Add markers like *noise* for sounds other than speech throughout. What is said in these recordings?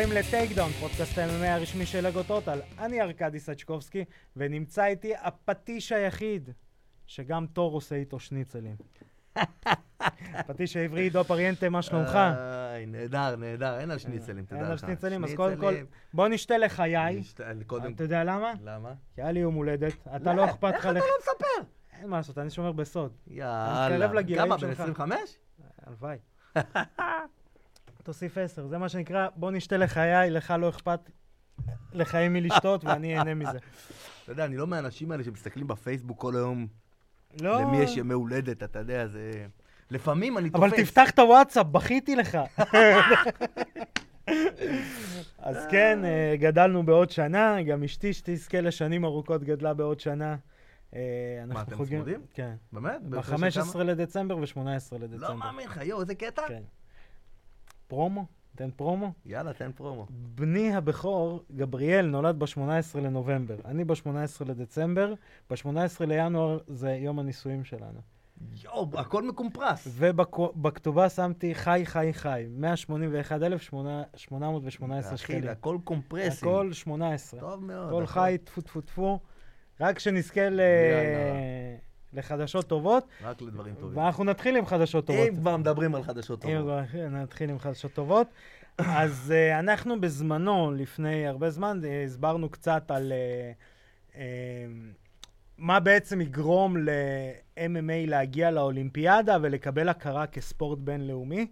הבאים לטייק דאון, פודקאסט ה MMA הרשמי של לגו טוטל. אני ארכדי סצ'קובסקי, ונמצא איתי הפטיש היחיד, שגם תור עושה איתו שניצלים. *laughs* הפטיש העברי עידו פריאנטה, מה שלומך? איי, נהדר, נהדר, אין על שניצלים, תדע לך. אין על שניצלים, אז קודם כל, בוא נשתה לחיי. קודם... אתה יודע למה? למה? כי היה לי יום הולדת, אתה לא אכפת לך... איך אתה לא מספר? אין מה לעשות, אני שומר בסוד. יאללה. מתקרב לגילאים כמה, שלך. בן 25? הלוואי. *laughs* תוסיף עשר, זה מה שנקרא, בוא נשתה לחיי, לך לא אכפת לחיים מלשתות ואני אהנה מזה. *laughs* אתה יודע, אני לא מהאנשים האלה שמסתכלים בפייסבוק כל היום, לא... למי יש ימי הולדת, אתה יודע, זה... לפעמים אני תופס. אבל תפתח את הוואטסאפ, בכיתי לך. *laughs* אז כן, אה, גדלנו בעוד שנה, גם אשתי שתזכה לשנים ארוכות גדלה בעוד שנה. אה, אנחנו אתם צמודים? כן. באמת? בהפרש של ב-15 לדצמבר ו-18 כמה? לדצמבר. לא מאמין לך, יואו, איזה קטע. כן. פרומו? תן פרומו. יאללה, תן פרומו. בני הבכור, גבריאל, נולד ב-18 לנובמבר. אני ב-18 לדצמבר, ב-18 לינואר זה יום הנישואים שלנו. יואו, הכל מקומפרס. ובכתובה שמתי חי, חי, חי. 181,818 אחי, שקלים. הכל קומפרסים. הכל 18. טוב מאוד. הכל- חי, טפו טפו טפו. רק שנזכה ל... יאללה. לחדשות טובות, רק לדברים טובים. ואנחנו נתחיל עם חדשות טובות. אם כבר מדברים על חדשות אם טובות. כבר נתחיל עם חדשות טובות. אז uh, אנחנו בזמנו, לפני הרבה זמן, uh, הסברנו קצת על uh, uh, מה בעצם יגרום ל-MMA להגיע לאולימפיאדה ולקבל הכרה כספורט בינלאומי.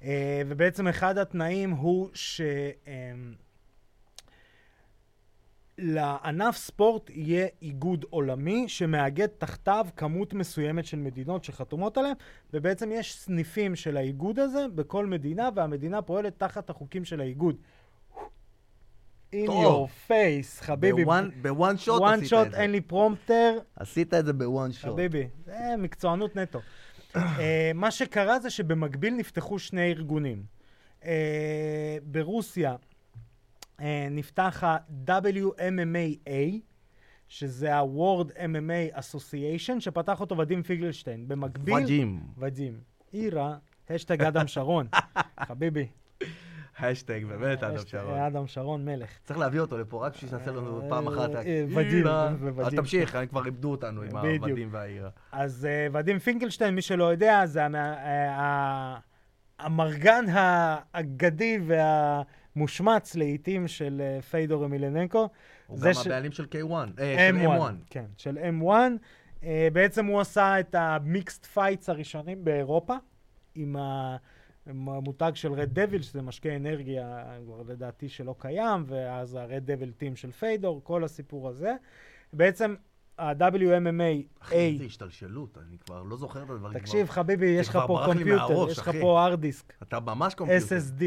Uh, ובעצם אחד התנאים הוא ש... Um, לענף ספורט יהיה איגוד עולמי שמאגד תחתיו כמות מסוימת של מדינות שחתומות עליהן, ובעצם יש סניפים של האיגוד הזה בכל מדינה, והמדינה פועלת תחת החוקים של האיגוד. In טוב. your face, חביבי. ב one shot one עשית shot, את זה. אין לי prompter, עשית את זה ב one shot. חביבי. זה מקצוענות נטו. אה, מה שקרה זה שבמקביל נפתחו שני ארגונים. אה, ברוסיה נפתח ה-WMMA, שזה ה-World MMA Association, שפתח אותו ודים פינקלשטיין. במקביל... ודים. ודים. אירה, השטג אדם שרון. *laughs* חביבי. השטג, באמת, אדם שרון. אדם שרון מלך. צריך להביא אותו לפה, רק בשביל שיעשה לנו פעם אחת. אה, אה, ודים. ודים. אז תמשיך, הם כבר איבדו אותנו עם בדיוק. העבדים והעירה. אז ודים פינקלשטיין, מי שלא יודע, זה המ... האמרגן האגדי והמושמץ לעיתים של uh, פיידור אמיליאננקו. הוא גם ש- הבעלים של K1. אה, של M1. M1. כן, של M1. Uh, בעצם הוא עשה את ה mixed fights הראשונים באירופה, עם, ה... המותג של Red Devil, שזה משקה אנרגיה, כבר לדעתי שלא קיים, ואז ה Red Devil Team של פיידור, כל הסיפור הזה. בעצם ה-WMMA אחי, איזה השתלשלות, אני כבר לא זוכר את הדברים. תקשיב. חביבי, יש לך פה computer, יש לך. פה hard disk, אתה ממש computer. SSD.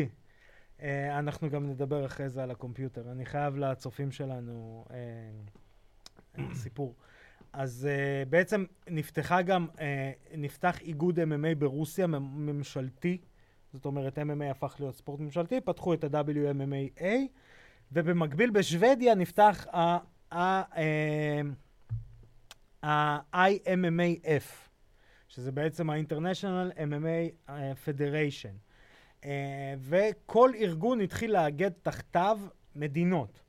Uh, אנחנו גם נדבר אחרי זה על הקומפיוטר. אני חייב לצופים שלנו uh, סיפור. אז uh, בעצם נפתחה גם, uh, נפתח איגוד MMA ברוסיה ממשלתי, זאת אומרת MMA הפך להיות ספורט ממשלתי, פתחו את ה-WMMA, ובמקביל בשוודיה נפתח אה, ה-IMMAF, שזה בעצם ה-International MMA אה, Federation. אה, וכל ארגון התחיל לאגד תחתיו מדינות.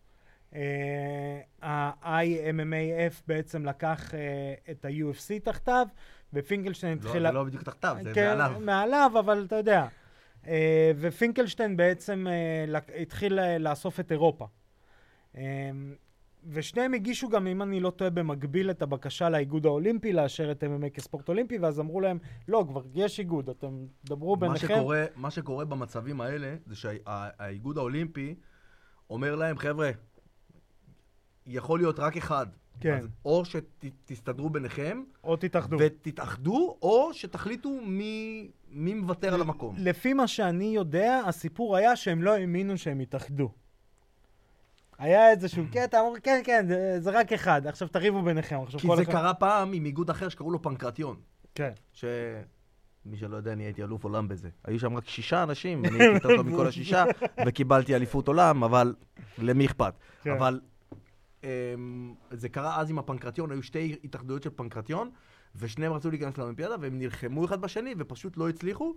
אה, ה-IMMAF בעצם לקח אה, את ה-UFC תחתיו, ופינקלשטיין לא, התחיל... זה לא בדיוק תחתיו, זה כן, מעליו. מעליו, אבל אתה יודע. ופינקלשטיין בעצם התחיל לאסוף את אירופה. ושניהם הגישו גם, אם אני לא טועה, במקביל את הבקשה לאיגוד האולימפי לאשר את MMA כספורט אולימפי, ואז אמרו להם, לא, כבר יש איגוד, אתם דברו מה ביניכם. שקורה, מה שקורה במצבים האלה, זה שהאיגוד האולימפי אומר להם, חבר'ה, יכול להיות רק אחד. כן. אז או שתסתדרו ביניכם, או תתאחדו. ותתאחדו, או שתחליטו מי, מי מוותר על המקום. לפי מה שאני יודע, הסיפור היה שהם לא האמינו שהם יתאחדו. היה איזשהו קטע, אמרו, כן, כן, זה, זה רק אחד, עכשיו תריבו ביניכם. עכשיו כי זה אחד... קרה פעם עם איגוד אחר שקראו לו פנקרטיון. כן. ש... מי שלא יודע, אני הייתי אלוף עולם בזה. היו שם רק שישה אנשים, *laughs* אני הייתי יותר טוב מכל השישה, וקיבלתי אליפות עולם, אבל למי אכפת? כן. אבל אמ, זה קרה אז עם הפנקרטיון, היו שתי התאחדויות של פנקרטיון, ושניהם רצו להיכנס לאולימפיאדה, והם נלחמו אחד בשני, ופשוט לא הצליחו,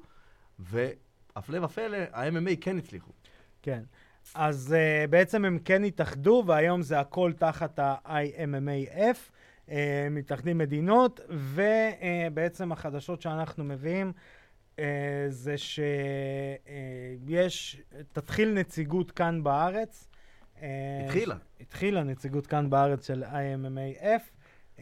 והפלא ופלא, ה-MMA כן הצליחו. כן. אז uh, בעצם הם כן התאחדו, והיום זה הכל תחת ה-IMMAF, uh, מתאחדים מדינות, ובעצם uh, החדשות שאנחנו מביאים uh, זה שיש, uh, תתחיל נציגות כאן בארץ. Uh, התחילה. התחילה נציגות כאן בארץ של IMMAF. Uh,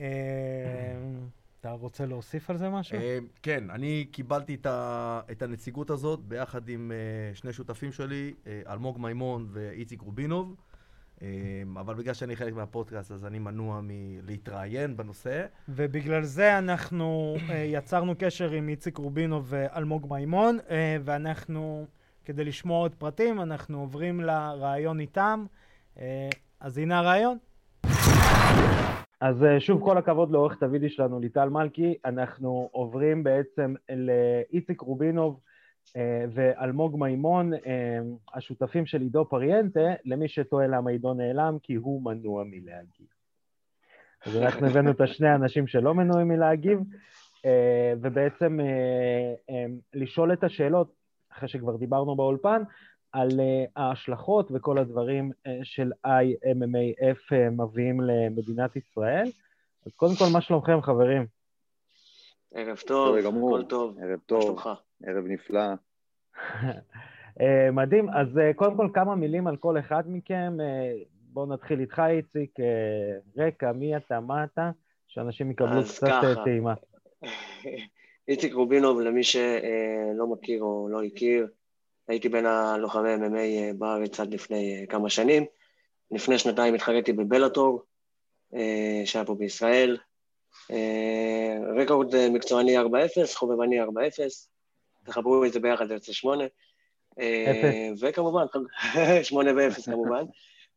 אתה רוצה להוסיף על זה משהו? אה, כן, אני קיבלתי את, ה, את הנציגות הזאת ביחד עם uh, שני שותפים שלי, uh, אלמוג מימון ואיציק רובינוב, אבל בגלל שאני חלק מהפודקאסט אז אני מנוע מלהתראיין בנושא. ובגלל זה אנחנו יצרנו קשר עם איציק רובינוב ואלמוג מימון, ואנחנו, כדי לשמוע עוד פרטים, אנחנו עוברים לראיון איתם. אז הנה הראיון. אז אה, שוב, כל הכבוד לעורכת הוידאו שלנו, ליטל מלכי. אנחנו עוברים בעצם לאיציק רובינוב אה, ואלמוג מימון, אה, השותפים של עידו פריאנטה, למי שטועה למה עידו נעלם, כי הוא מנוע מלהגיב. אז אנחנו *laughs* הבאנו את השני האנשים שלא מנועים מלהגיב, ובעצם לשאול את השאלות, אחרי שכבר דיברנו באולפן, על uh, ההשלכות וכל הדברים uh, של IMMAF אה, מביאים למדינת ישראל. אז קודם כל, מה שלומכם, חברים? ערב טוב, הכל טוב. ערב טוב, ערב נפלא. *laughs* מדהים. אז קודם כל, כמה מילים על כל אחד מכם. בואו נתחיל איתך, איציק. רקע, מי אתה, מה אתה? שאנשים יקבלו קצת טעימה. *laughs* איציק רובינוב, למי שלא מכיר או לא הכיר, הייתי בין הלוחמי MMA אה, בארץ עד לפני אה, כמה שנים. לפני שנתיים התחרתי בבלאטור, אה, שהיה פה בישראל. רקורד מקצועני 4-0, חובבני 4-0, תחברו את זה ביחד, זה יוצא 8. וכמובן, 8 *laughs* ו-0 כמובן.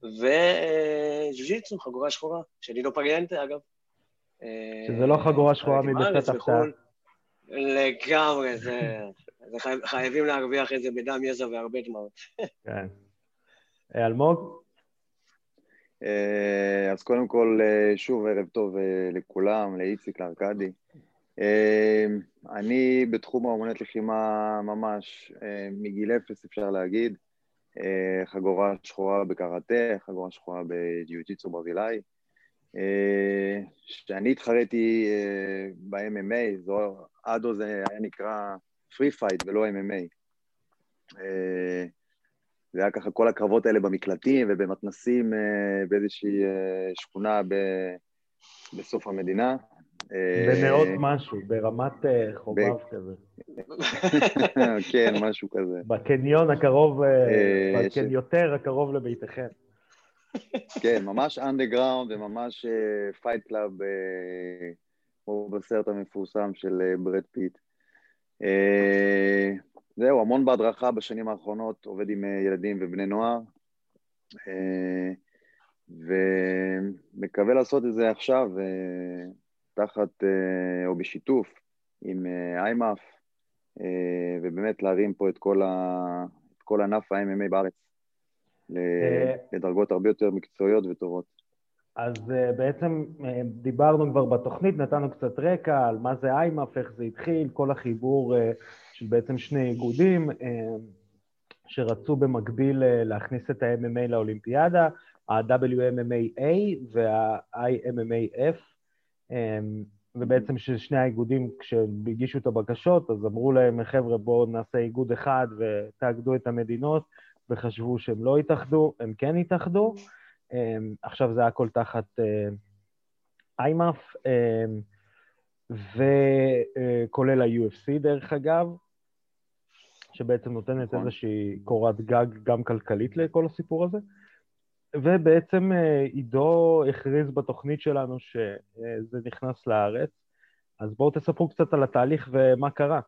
וג'ו-ג'יצו, חגורה שחורה, של עידו פריאנטה, אגב. שזה לא חגורה שחורה מבצע תחתיה. לגמרי, זה... חייבים להרוויח את זה בדם, יזע והרבה דמעות. *laughs* כן. אה, אלמוג? אה, אז קודם כל, אה, שוב, ערב טוב לכולם, לאיציק, לארכדי. אני בתחום האומנויות לחימה ממש מגיל אפס, אפשר להגיד. חגורה שחורה בקראטה, חגורה שחורה בג'יוג'יצו ברזילאי. כשאני התחרתי ב-MMA, עד אז זה היה נקרא free fight ולא MMA. אה, זה היה ככה כל הקרבות האלה במקלטים ובמתנסים אה, באיזושהי אה, שכונה ב... בסוף המדינה. בנאות משהו, ברמת חובב כזה. *laughs* כן, משהו כזה. בקניון הקרוב, בקניון יותר הקרוב לביתכם. כן, ממש אנדרגראונד וממש fight club, כמו בסרט המפורסם של ברד פיט. אה, זהו, המון בהדרכה בשנים האחרונות, עובד עם אה, ילדים ובני נוער, אה, ומקווה לעשות את זה עכשיו תחת או בשיתוף עם איימאף, ובאמת להרים פה את כל, ה... את כל ענף ה-MMA בארץ לדרגות הרבה יותר מקצועיות וטובות. אז uh, בעצם uh, דיברנו כבר בתוכנית, נתנו קצת רקע על מה זה איימאף, איך זה התחיל, כל החיבור uh, של בעצם שני איגודים שרצו במקביל להכניס את ה-MMA לאולימפיאדה, ה-WMMAA וה-IMMAF, ובעצם ששני האיגודים, כשהם הגישו את הבקשות, אז אמרו להם, חבר'ה, בואו נעשה איגוד אחד ותאגדו את המדינות, וחשבו שהם לא יתאחדו, הם כן יתאחדו. אמ, עכשיו זה הכל תחת איימאף, אה, אמ, וכולל ה-UFC דרך אגב, שבעצם נותנת נכון. איזושהי קורת גג גם כלכלית לכל הסיפור הזה. ובעצם אה, עידו הכריז בתוכנית שלנו שזה נכנס לארץ, אז בואו תספרו קצת על התהליך ומה קרה.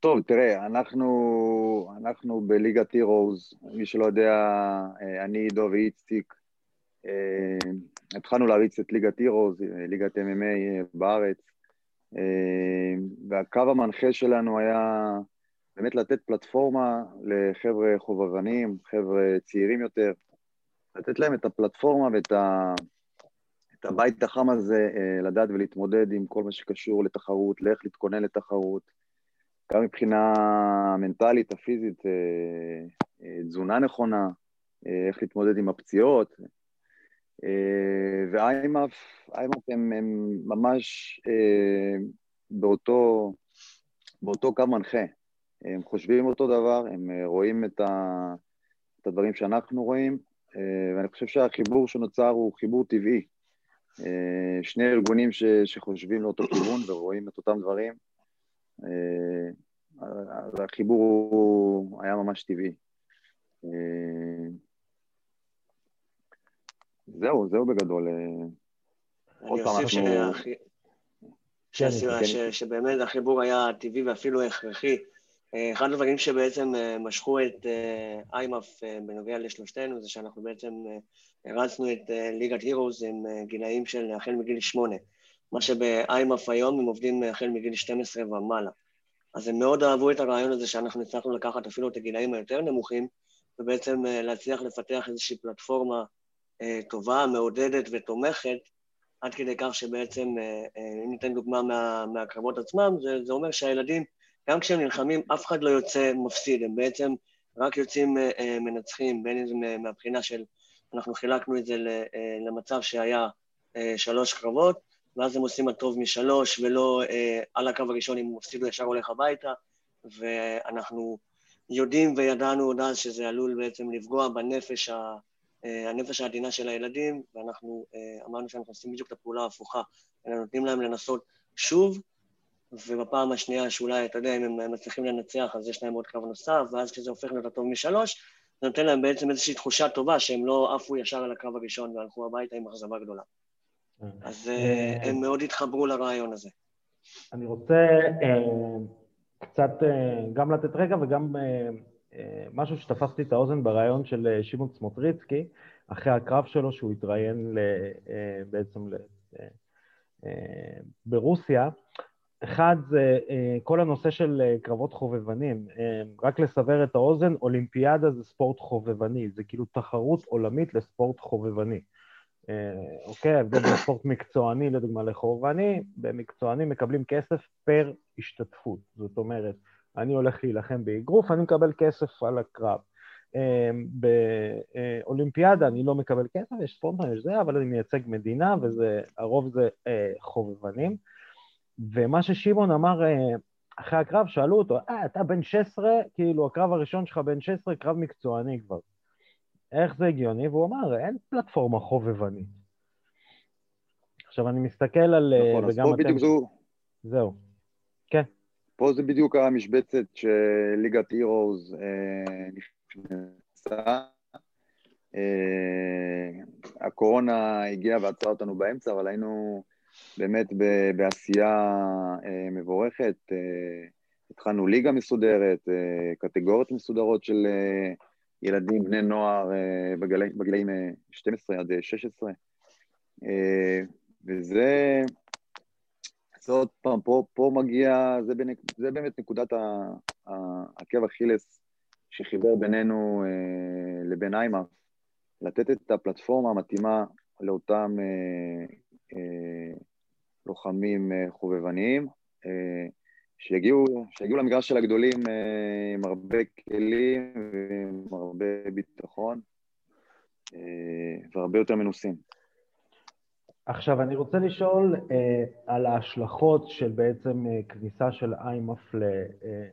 טוב, תראה, אנחנו, אנחנו בליגת הירוז, מי שלא יודע, אה, אני, עידו ואיציק, אה, התחלנו להריץ את ליגת הירוז, אה, ליגת MMA בארץ, והקו המנחה שלנו היה באמת לתת פלטפורמה לחבר'ה חובבנים, חבר'ה צעירים יותר, לתת להם את הפלטפורמה ואת ה... את הבית החם הזה, לדעת ולהתמודד עם כל מה שקשור לתחרות, לאיך להתכונן לתחרות, גם מבחינה מנטלית, הפיזית, תזונה נכונה, איך להתמודד עם הפציעות. ואיימאף, איימאף הם, הם ממש באותו, באותו קו מנחה. הם חושבים אותו דבר, הם רואים את, ה, את הדברים שאנחנו רואים, ואני חושב שהחיבור שנוצר הוא חיבור טבעי. אה, שני ארגונים ש, שחושבים לאותו כיוון ורואים את אותם דברים, אה, החיבור הוא היה ממש טבעי. אה, זהו, זהו בגדול. אני אוסיף כן, כן. שבאמת החיבור היה טבעי ואפילו הכרחי. אחד הדברים שבעצם משכו את איימאף בנוגע לשלושתנו זה שאנחנו בעצם הרצנו את ליגת הירוס עם אה, גילאים של החל מגיל שמונה, מה שבאיימאף היום הם עובדים החל מגיל 12 ומעלה. אז הם מאוד אהבו את הרעיון הזה שאנחנו הצלחנו לקחת אפילו את הגילאים היותר נמוכים, ובעצם אה, להצליח לפתח איזושהי פלטפורמה אה, טובה, מעודדת ותומכת, עד כדי כך שבעצם, אם ניתן דוגמה מה, מהקרבות עצמם, זה, זה אומר שהילדים, גם כשהם נלחמים, אף אחד לא יוצא מפסיד, הם בעצם רק יוצאים מנצחים, בין אם זה מהבחינה של אנחנו חילקנו את זה אה, למצב שהיה אה, שלוש קרבות, ואז הם עושים הטוב משלוש, ולא אה, על הקו הראשון אם הוא מפסיד הוא ישר הולך הביתה, ואנחנו יודעים וידענו עוד אז שזה עלול בעצם לפגוע בנפש ה... הנפש העדינה של הילדים, ואנחנו אמרנו שאנחנו עושים בדיוק את הפעולה ההפוכה, אלא נותנים להם לנסות שוב, ובפעם השנייה שאולי, אתה יודע, אם הם מצליחים לנצח, אז יש להם עוד קו נוסף, ואז כשזה הופך להיות הטוב משלוש, זה נותן להם בעצם איזושהי תחושה טובה שהם לא עפו ישר על הקו הראשון והלכו הביתה עם אכזבה גדולה. אה. אז אה, הם מאוד התחברו לרעיון הזה. אני רוצה אה, קצת גם לתת רקע וגם משהו שתפסתי את האוזן ברעיון של שמעון סמוטריצקי, אחרי הקרב שלו שהוא התראיין בעצם ברוסיה, אחד זה אה, כל הנושא של אה, קרבות חובבנים. אה, רק לסבר את האוזן, אולימפיאדה זה ספורט חובבני, זה כאילו תחרות עולמית לספורט חובבני. אוקיי, ההבדל בין ספורט מקצועני לדוגמה לחובבני, במקצועני מקבלים כסף פר השתתפות. זאת אומרת, אני הולך להילחם באגרוף, אני מקבל כסף על הקרב. באולימפיאדה אני לא מקבל כסף, יש ספורט, יש זה, אבל אני מייצג מדינה, והרוב זה חובבנים. ומה ששמעון אמר אה, אחרי הקרב, שאלו אותו, אה, אתה בן 16, כאילו, הקרב הראשון שלך בן 16, קרב מקצועני כבר. איך זה הגיוני? והוא אמר, אין פלטפורמה חובבנית. עכשיו, אני מסתכל על... אה, נכון, אז פה אתם... בדיוק זו... זהו. כן. פה זה בדיוק המשבצת שליגת הירוז אה, נכנסה. אה, הקורונה הגיעה ועצרה אותנו באמצע, אבל היינו... באמת בעשייה אה, מבורכת. אה, התחלנו ליגה מסודרת, אה, קטגוריות מסודרות של ילדים, בני נוער בגילאים, בגילאים 12 עד 16. וזה, זה עוד פעם, פה, פה מגיע, זה, בנק, זה באמת נקודת העקב אכילס שחיבר בינינו לבין איימאף, לתת את הפלטפורמה המתאימה לאותם לוחמים אה, חובבניים, אה, שיגיעו, שיגיעו למגרש של הגדולים אה, עם הרבה כלים ועם הרבה ביטחון והרבה יותר מנוסים. עכשיו, אני רוצה לשאול אה, על ההשלכות של בעצם אה, כניסה של איימאף ל, אה,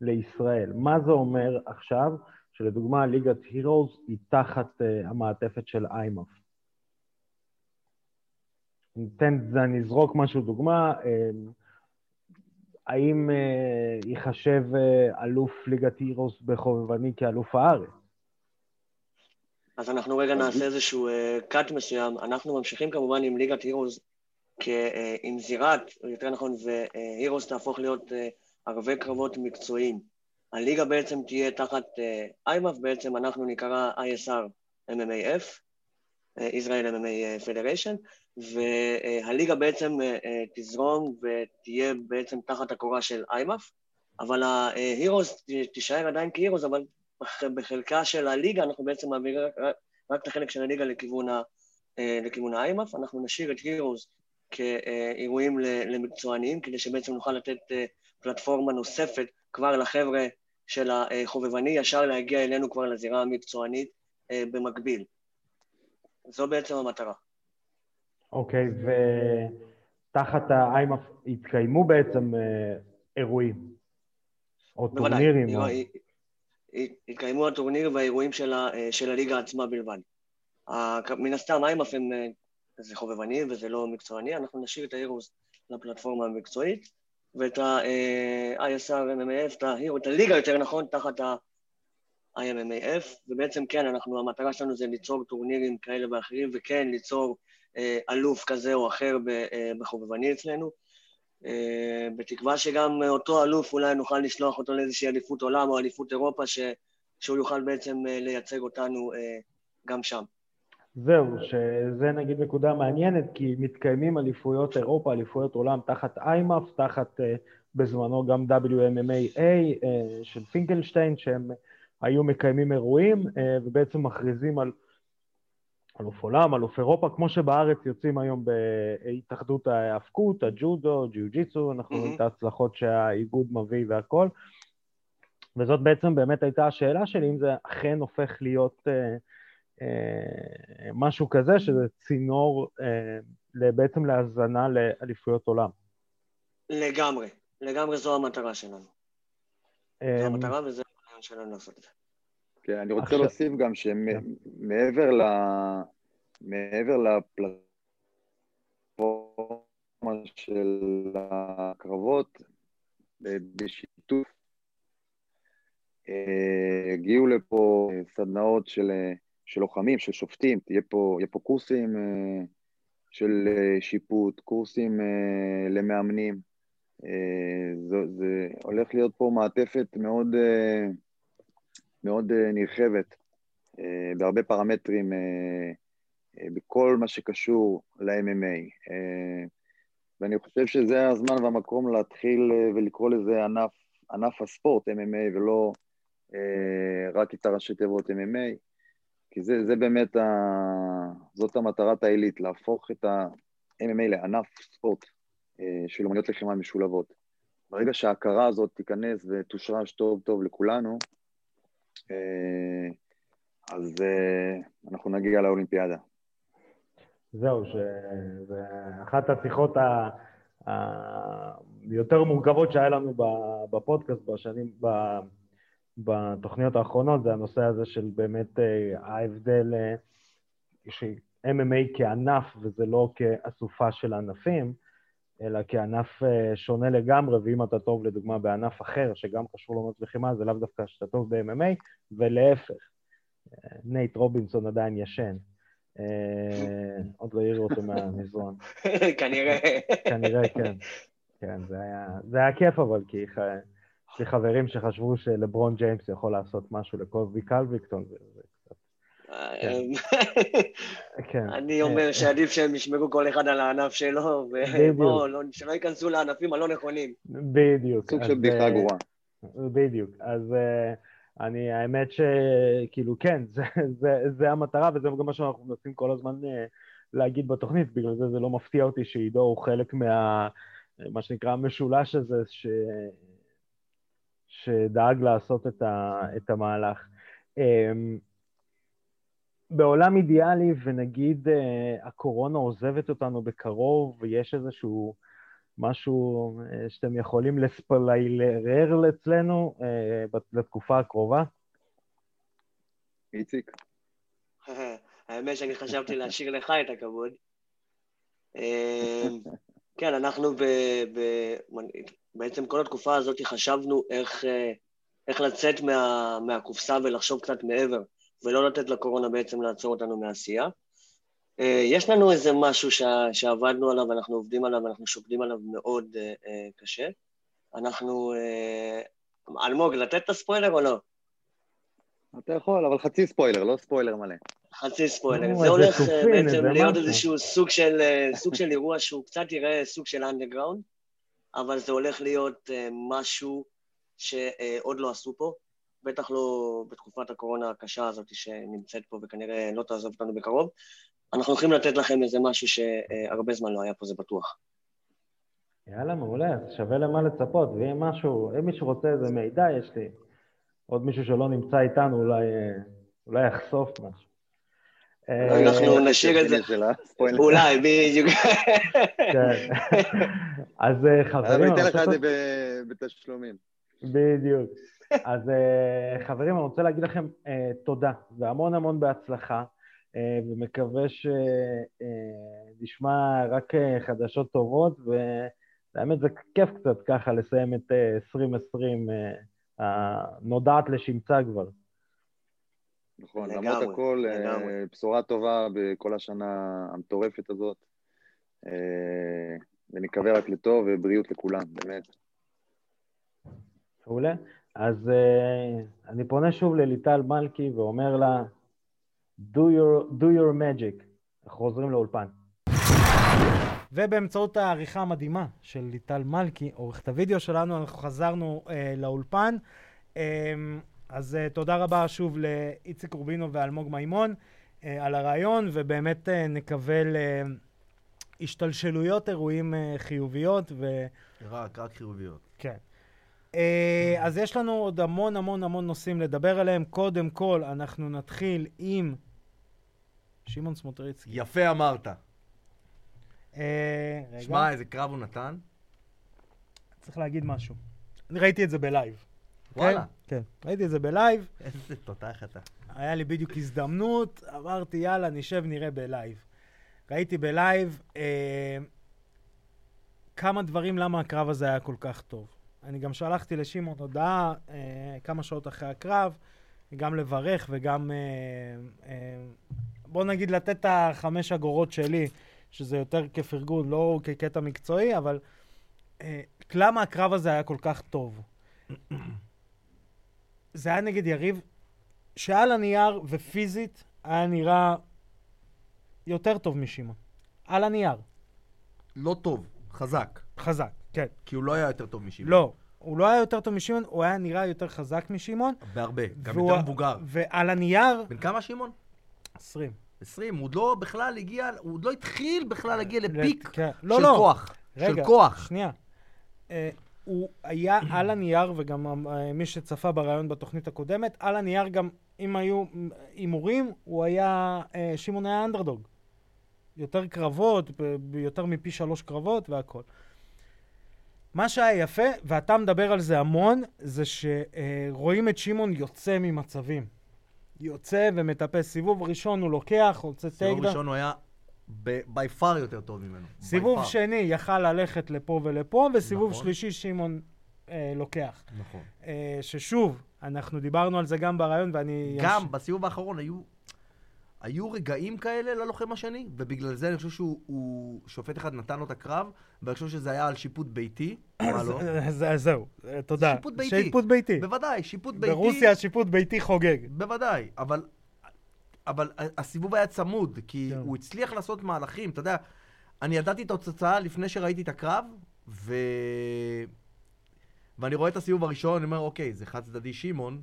לישראל. מה זה אומר עכשיו, שלדוגמה ליגת הירוז היא תחת אה, המעטפת של איימאף? ניתן, אזרוק משהו דוגמה, אמ, האם אה, ייחשב אה, אלוף ליגת הירוס בחובבני כאלוף הארץ? אז אנחנו רגע נעשה איזשהו קאט אה, מסוים. אנחנו ממשיכים כמובן עם ליגת הירוס עם זירת, או יותר נכון, והירוס תהפוך להיות ערבי קרבות מקצועיים. הליגה בעצם תהיה תחת איימאף, בעצם אנחנו נקרא ISR MMAF, Israel MMA Federation, והליגה בעצם אה, אה, תזרום ותהיה בעצם תחת הקורה של איימאף, אבל ההירוס תישאר עדיין כהירוס, אבל בחלקה של הליגה אנחנו בעצם מעבירים רק את החלק של הליגה לכיוון, ה, אה, לכיוון האיימאף, אנחנו נשאיר את הירוס כאירועים למקצועניים, כדי שבעצם נוכל לתת פלטפורמה נוספת כבר לחבר'ה של החובבני, ישר להגיע אלינו כבר לזירה המקצוענית במקביל. זו בעצם המטרה. אוקיי, ותחת האיימאף התקיימו בעצם אירועים, או טורנירים? או... התקיימו הטורנירים והאירועים של, ה, של הליגה עצמה בלבד. מן הסתם, איימאף הם, זה חובבני וזה לא מקצועני, אנחנו נשאיר את האירוס לפלטפורמה המקצועית, ואת ה-ISR, MMAF, את הליגה יותר נכון, תחת ה-IMMAF, ובעצם כן, אנחנו, המטרה שלנו זה ליצור טורנירים כאלה ואחרים, וכן ליצור אה, אלוף כזה או אחר אה, בחובבני אצלנו. אה, בתקווה שגם אותו אלוף אולי נוכל לשלוח אותו לאיזושהי אליפות עולם או אליפות אירופה, ש, שהוא יוכל בעצם לייצג אותנו גם שם. זהו, שזה נגיד נקודה מעניינת, כי מתקיימים אליפויות אירופה, אליפויות עולם תחת איימאף, תחת בזמנו גם WMMAA של פינקלשטיין, שהם היו מקיימים אירועים ובעצם מכריזים על אלוף עולם, אלוף אירופה, כמו שבארץ יוצאים היום בהתאחדות ההאבקות, הג'ודו, ג'יו-ג'יצו, אנחנו רואים mm-hmm. את ההצלחות שהאיגוד מביא והכל. וזאת בעצם באמת הייתה השאלה שלי, אם זה אכן הופך להיות אה, אה, משהו כזה, שזה צינור אה, בעצם להאזנה לאליפויות עולם. לגמרי, לגמרי זו המטרה שלנו. אה, זו המטרה וזה שלנו לעשות את זה. כן, אני רוצה להוסיף גם שמעבר ל... מעבר לפלטפורמה של הקרבות, בשיתוף, אה, הגיעו לפה סדנאות של, של לוחמים, של שופטים, תהיה פה, יהיה פה קורסים אה, של אה, שיפוט, קורסים למאמנים. זה, זה הולך להיות פה מעטפת מאוד... מאוד אה, נרחבת אה, בהרבה פרמטרים אה, בכל מה שקשור ל-MMA. ואני חושב שזה הזמן והמקום להתחיל ולקרוא לזה ענף, ענף הספורט, MMA, ולא רק את הראשי תיבות MMA, כי זה, זה באמת, ה... זאת המטרת העילית, להפוך את ה-MMA לענף ספורט של אומניות לחימה משולבות. ברגע שההכרה הזאת תיכנס ותושרש טוב טוב לכולנו, אז אה, אנחנו נגיע לאולימפיאדה. זהו, שזה אחת השיחות היותר מורכבות שהיה לנו בפודקאסט בשנים, בתוכניות האחרונות, זה הנושא הזה של באמת אה, ההבדל, ש-MMA כענף וזה לא כאסופה של ענפים, אלא כענף אה, שונה לגמרי, ואם אתה טוב לדוגמה בענף אחר, שגם קשור לאומנות לחימה, זה לאו דווקא שאתה טוב ב-MMA, ולהפך. נייט רובינסון עדיין ישן. אה, עוד לא העירו אותו מהמזרון. *laughs* כנראה. כנראה, כן. כן, זה היה, זה היה כיף אבל, כי יש לי חברים שחשבו שלברון ג'יימס יכול לעשות משהו לקובי קלוויקטון, כן. *laughs* כן. אני אומר שעדיף שהם ישמרו כל אחד על הענף שלו, ובואו, לא, שלא ייכנסו לענפים הלא נכונים. בדיוק. סוג של בדיחה גרועה. בדיוק. אז אה, אני, האמת שכאילו, כן, *laughs* זה המטרה, וזה גם מה שאנחנו מנסים כל הזמן אה, להגיד בתוכנית, בגלל זה זה לא מפתיע אותי שעידו הוא חלק מה... מה שנקרא המשולש הזה, ש... שדאג לעשות את, ה... את המהלך. בעולם אידיאלי, ונגיד uh, הקורונה עוזבת אותנו בקרוב, ויש איזשהו משהו uh, שאתם יכולים לספליילר אצלנו uh, לתקופה הקרובה? איציק. *laughs* האמת שאני חשבתי להשאיר לך את הכבוד. כן, אנחנו ב, ב, בעצם כל התקופה הזאת חשבנו איך, איך לצאת מה, מהקופסה ולחשוב קצת מעבר. ולא לתת לקורונה בעצם לעצור אותנו מעשייה. אה, יש לנו איזה משהו ש... שעבדנו עליו, אנחנו עובדים עליו, אנחנו שוקדים עליו מאוד uh, uh, קשה. אנחנו... Uh, אלמוג, לתת את הספוילר או לא? אתה יכול, אבל חצי ספוילר, לא ספוילר מלא. חצי ספוילר. זה הולך בעצם להיות איזשהו סוג של, סוג של אירוע שהוא קצת יראה סוג של אנדרגראונד, אבל זה הולך להיות משהו שעוד לא עשו פה. בטח לא בתקופת הקורונה הקשה הזאת שנמצאת פה וכנראה לא תעזוב אותנו בקרוב. אנחנו הולכים לתת לכם איזה משהו שהרבה זמן לא היה פה, זה בטוח. יאללה, מעולה, שווה למה לצפות, ואם משהו, אם מישהו רוצה איזה מידע, יש לי עוד מישהו שלא נמצא איתנו, אולי, אה, אולי יחשוף משהו. אה, אנחנו נשאיר את זה. אולי, בדיוק. כן. *laughs* אז אה, חברים, אני אתן לך את זה בתשלומים. בדיוק. אז אה, חברים, אני רוצה להגיד לכם אה, תודה, והמון המון בהצלחה, אה, ומקווה שנשמע רק חדשות טובות, והאמת זה כיף קצת ככה לסיים את אה, 2020 אה, הנודעת לשמצה כבר. נכון, לגמרי, למרות הכל, לגמרי. בשורה טובה בכל השנה המטורפת הזאת. ונקווה רק לטוב ובריאות לכולם, באמת. מעולה. אז uh, אני פונה שוב לליטל מלכי ואומר לה, do your, do your magic. אנחנו חוזרים לאולפן. ובאמצעות העריכה המדהימה של ליטל מלכי, עורכת הוידאו שלנו, אנחנו חזרנו אה, לאולפן. אה, אז אה, תודה רבה שוב לאיציק רובינו ואלמוג מימון אה, על הרעיון, ובאמת אה, נקווה להשתלשלויות אירועים אה, חיוביות, ו... רק, רק חיוביות. כן. אה, אז יש לנו עוד המון המון המון נושאים לדבר עליהם. קודם כל, אנחנו נתחיל עם שמעון סמוטריצקי. יפה אמרת. אה, רגע. שמע, איזה קרב הוא נתן. צריך להגיד משהו. אני ראיתי את זה בלייב. וואלה. כן, ראיתי את זה בלייב, איזה תותח אתה. היה לי בדיוק הזדמנות, אמרתי יאללה, נשב נראה בלייב. ראיתי בלייב אה, כמה דברים למה הקרב הזה היה כל כך טוב. אני גם שלחתי לשמעון הודעה אה, כמה שעות אחרי הקרב, גם לברך וגם, אה, אה, בוא נגיד, לתת את החמש אגורות שלי, שזה יותר כפרגון, לא כקטע מקצועי, אבל אה, למה הקרב הזה היה כל כך טוב? *clears throat* זה היה נגד יריב שעל הנייר ופיזית היה נראה יותר טוב משמעון. על הנייר, לא טוב, חזק. חזק, כן. כי הוא לא היה יותר טוב משמעון. לא, הוא לא היה יותר טוב משמעון, הוא היה נראה יותר חזק משמעון. בהרבה. גם והוא- יותר מבוגר. ועל הנייר, בן כמה שמעון? 20. 20. הוא עוד לא בכלל הגיע, הוא עוד לא התחיל בכלל להגיע לפיק כן. לא, של לא. כוח. רגע, של כוח. שנייה. אה, הוא היה על הנייר, וגם אה, מי שצפה בריאיון בתוכנית הקודמת, על הנייר גם, אם היו הימורים, הוא היה, אה, שמעון היה אנדרדוג. יותר קרבות, ב- יותר מפי שלוש קרבות והכל. מה שהיה יפה, ואתה מדבר על זה המון, זה שרואים את שמעון יוצא ממצבים. יוצא ומטפס. סיבוב ראשון הוא לוקח, רוצה סיבוב takedown. ראשון הוא היה by far יותר טוב ממנו. סיבוב. שני יכל ללכת לפה ולפה, וסיבוב נכון. שלישי שמעון אה, לוקח. נכון. אה, ששוב, אנחנו דיברנו על זה גם בריאיון, ואני... גם בסיבוב האחרון היו, היו רגעים כאלה ללוחם השני, ובגלל זה אני חושב שהוא, הוא, שופט אחד נתן לו את הקרב, ואני חושב שזה היה על שיפוט ביתי, מה לא? *laughs* זה- זה- זהו, תודה. שיפוט ביתי. שיפוט ביתי. בוודאי, שיפוט ביתי. ברוסיה שיפוט ביתי חוגג. בוודאי, אבל, אבל הסיבוב היה צמוד, כי כן. הוא הצליח לעשות מהלכים, אתה יודע, אני ידעתי את התוצאה לפני שראיתי את הקרב, ו... ואני רואה את הסיבוב הראשון, אני אומר, אוקיי, זה חד צדדי שמעון,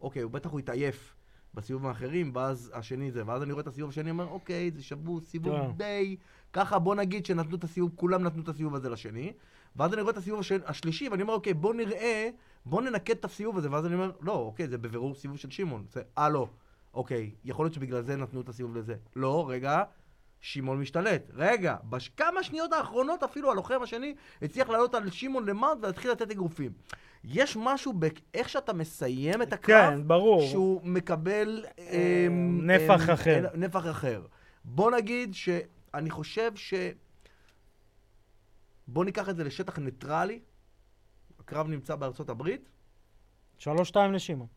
אוקיי, הוא בטח הוא התעייף בסיבוב האחרים, ואז השני זה, ואז אני רואה את הסיבוב השני, אומר, אוקיי, זה שבור סיבוב כן. די, ככה בוא נגיד שנתנו את הסיבוב, כולם נתנו את הסיבוב הזה לשני, ואז אני רואה את הסיבוב השני, השלישי, ואני אומר, אוקיי, בוא נראה, בוא ננקד את הסיבוב הזה, ואז אני אומר, לא, אוקיי, זה בבירור סיבוב של שמעון. זה, אה, לא. אוקיי, יכול להיות שבגלל זה נתנו את הסיבוב לזה. לא, רגע, שמעון משתלט. רגע, בכמה שניות האחרונות אפילו הלוחם השני הצליח לעלות על שמעון למאונט ולהתחיל לתת אגרופים. יש משהו באיך שאתה מסיים את הקרב, כן, ברור. שהוא מקבל... אמ, נפח אמ, אחר. אה, נפח אחר. בוא נגיד שאני חושב ש... בוא ניקח את זה לשטח ניטרלי. הקרב נמצא בארצות הברית. שלוש שתיים לשמעון.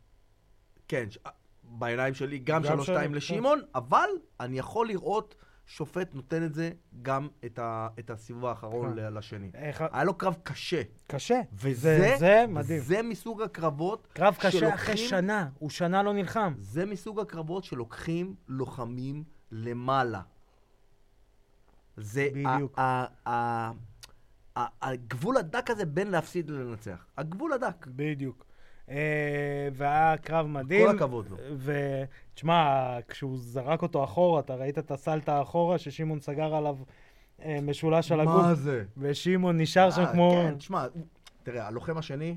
כן, ש... בעיניים שלי גם גם שלוש שלי, שתיים כן. לשמעון, אבל אני יכול לראות שופט נותן את זה גם את, ה... את הסיבוב האחרון כן. לשני. איך- היה לו קרב קשה. קשה. וזה זה- זה מדהים. זה מסוג הקרבות קרב קשה שלוקחים- אחרי שנה. הוא שנה לא נלחם. זה מסוג הקרבות שלוקחים לוחמים למעלה. זה בדיוק. הגבול הדק הזה בין להפסיד ללנצח. הגבול הדק. בדיוק. אה, והיה קרב מדהים. כל הכבוד לו. ותשמע, כשהוא זרק אותו אחורה, אתה ראית את הסלטה האחורה, ששמעון סגר עליו אה, משולש על הגוף, מה זה? ושמעון נשאר שם אה, כמו... כן, תשמע, תראה, הלוחם השני,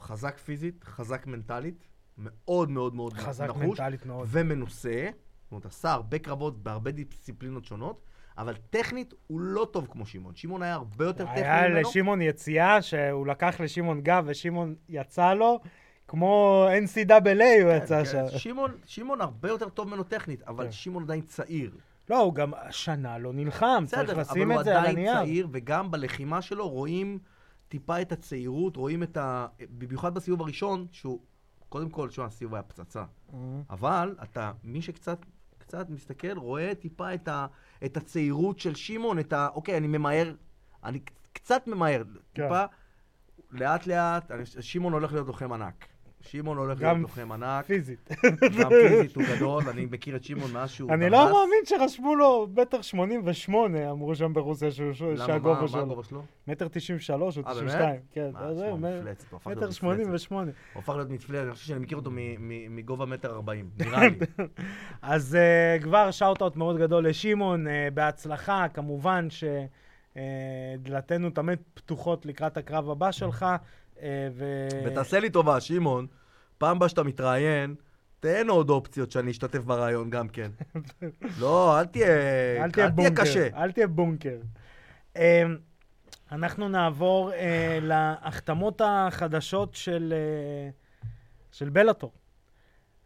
חזק פיזית, חזק מנטלית, מאוד מאוד מאוד חזק נחוש, מנטלית מאוד. ומנוסה. זאת אומרת, עשה הרבה קרבות בהרבה דיסציפלינות שונות, אבל טכנית הוא לא טוב כמו שמעון. שמעון היה הרבה יותר טכני היה ממנו. לשמעון יציאה שהוא לקח לשמעון גב ושמעון יצא לו, כמו NCAA הוא כן, יצא כן, שם. שמעון, שמעון הרבה יותר טוב ממנו טכנית, אבל כן. שמעון עדיין צעיר. לא, הוא גם שנה לא נלחם, צריך בסדר, אבל לשים הוא את זה על עדיין הנייר. צעיר, וגם בלחימה שלו רואים טיפה את הצעירות, רואים את ה... במיוחד בסיבוב הראשון, שהוא... קודם כל, שמע, הסיבוב היה פצצה. אה, אבל אתה, מי שקצת קצת מסתכל, רואה טיפה את, ה, את הצעירות של שמעון, את ה... אוקיי, אני ממהר, אני קצת ממהר, כן. טיפה, לאט לאט, שמעון הולך להיות לוחם ענק. שמעון הולך להיות לוחם ענק, פיזית. גם פיזית הוא גדול, אני מכיר את שמעון מאז שהוא אני. לא מאמין שרשמו לו מטר שמונים ושמונה, אמרו שם ברוסיה שהוא- למה, מה- שהגובה שלו. הגובה שלו? מטר תשעים ושלוש או אה, תשעים באמת? ושתיים. כן, זהו, הפך להיות מטר שמונים מפלצת. ושמונה. הוא הפך להיות מפלצת, אני חושב שאני מכיר אותו מגובה מטר ארבעים, *laughs* נראה לי. אז uh, כבר שאוט-אוט מאוד גדול לשמעון, uh, בהצלחה, כמובן שדלתנו תמיד פתוחות לקראת הקרב הבא שלך. Uh, ו... ותעשה לי טובה, שמעון, פעם הבאה שאתה מתראיין, תן עוד אופציות שאני אשתתף ברעיון גם כן. *laughs* לא, אל תהיה, אל תהיה בונקר. קשה. אל תהיה בונקר. Um, אנחנו נעבור uh, *laughs* להחתמות החדשות של, uh, של בלאטור.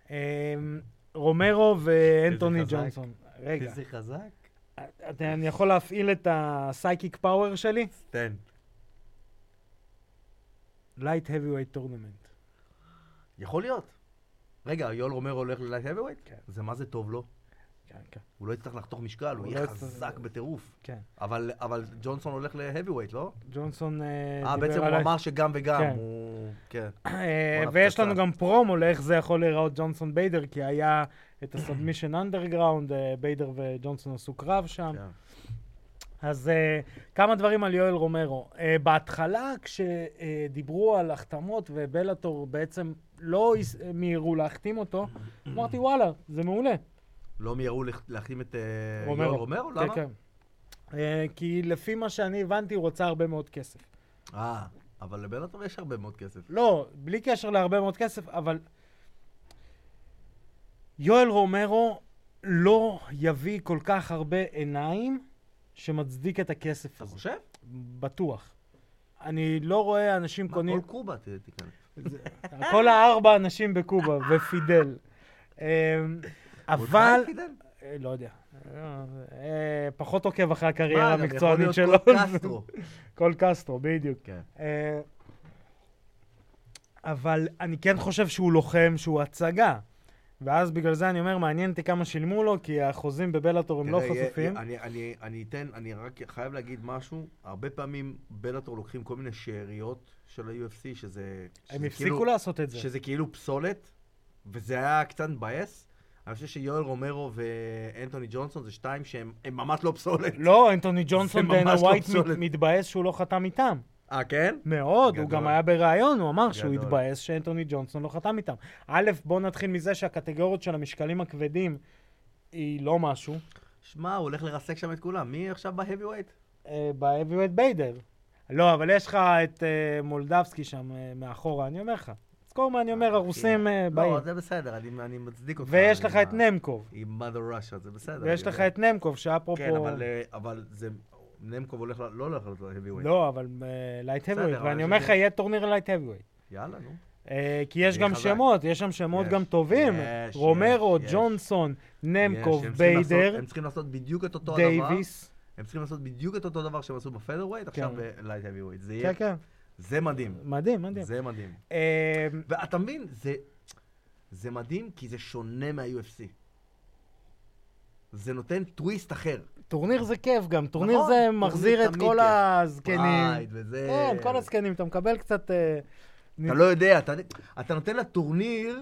Um, רומרו ואנטוני. ג'ונסון. רגע, איזה חזק. אתה- אני יכול להפעיל את ה psychic power שלי? תן. light heavyweight tournament. יכול להיות. רגע, יואל רומרו הולך ל light heavyweight? כן. זה מה זה טוב לו? כן, כן, הוא לא יצטרך לחתוך משקל, הוא הוא יהיה לא יצטרך- חזק בטירוף. כן. אבל אבל ג'ונסון הולך ל heavyweight, לא? ג'ונסון אה, אה, בעצם הוא אמר שגם וגם. כן. הוא... כן. אה, וואלה, ויש לנו. גם פרומו לאיך זה יכול להיראות ג'ונסון ביידר, כי היה את ה Submission Underground, ביידר וג'ונסון עשו קרב שם. כן. אז uh, כמה דברים על יואל רומרו. Uh, בהתחלה, כשדיברו על החתמות ובלאטור בעצם לא הס- מיהרו להחתים אותו, אמרתי, וואלה, זה מעולה. לא מיהרו להחתים את אה, רומרו. יואל רומרו? למה? כן, כן. Uh, כי לפי מה שאני הבנתי, הוא רוצה הרבה מאוד כסף. אה, אבל לבלאטור יש הרבה מאוד כסף. לא, בלי קשר להרבה מאוד כסף, אבל יואל רומרו לא יביא כל כך הרבה עיניים שמצדיק את הכסף אתה הזה. חושב? בטוח. אני לא רואה אנשים מה, קונים... כל קובה ת- תיכנס. זה- כל הארבע אנשים בקובה, *laughs* ופידל. אמ, אבל... אה, לא יודע. אה, פחות עוקב אחרי הקריירה מה, גם יכול המקצוענית להיות שלו. כל קסטרו. *laughs* כל קסטרו, בדיוק. כן. אה, אבל אני כן חושב שהוא לוחם, שהוא הצגה. ואז בגלל זה אני אומר, מעניין אותי כמה שילמו לו, כי החוזים בבלאטור הם לא חשופים. אני, אני, אני אתן, אני רק חייב להגיד משהו, הרבה פעמים בלאטור לוקחים כל מיני שאריות של ה-UFC, שזה... הם שזה הפסיקו כאילו, לעשות את זה. שזה כאילו פסולת, וזה היה קצת מבאס. אני חושב שיואל רומרו ואנטוני ג'ונסון זה שתיים שהם הם ממש לא פסולת. לא, אנטוני ג'ונסון דנה לא ווייט. מת- מתבאס שהוא לא חתם איתם. אה, כן? מאוד, הוא גדול. גם היה בריאיון, הוא אמר שהוא גדול. התבאס שאנטוני ג'ונסון לא חתם איתם. א', בואו נתחיל מזה שהקטגוריות של המשקלים הכבדים היא לא משהו. שמע, הוא הולך לרסק שם את כולם. מי עכשיו ב heavyweight? ב-heavyweight ביידר. לא, אבל יש לך את אה, מולדבסקי שם אה, מאחורה, אני אומר לך. זכור מה אני אומר, הרוסים אה, באים. לא, זה בסדר, אני, אני מצדיק אותך. ויש לך את נמקוב. עם mother Russia, זה בסדר. ויש לך יודע. את נמקוב, שאפרופו... כן, אבל, אה, אבל זה... נמקוב הולך, לא הולך ל heavyweight. לא, אבל light בסדר, heavyweight, ואני אומר לך. יהיה טורניר light heavyweight. יאללה, נו. אה, כי יש גם. שמות, יש שם שמות גם טובים. רומרו, ג'ונסון, נמקוב, ביידר, הם צריכים לעשות בדיוק את אותו הדבר. דייוויס. הם צריכים לעשות בדיוק את אותו דבר שהם עשו ב featherweight, עכשיו כן. ב light heavyweight. זה כן, יהיה... כן. זה מדהים. מדהים, מדהים. זה מדהים. אה, ואתה מבין. זה מדהים כי זה שונה מה-UFC. זה נותן טוויסט אחר. טורניר זה כיף גם, טורניר נכון, זה מחזיר את כל. הזקנים. וזה... כן, כל הזקנים, אתה מקבל קצת... אה, אתה לא יודע, אתה, אתה נותן לטורניר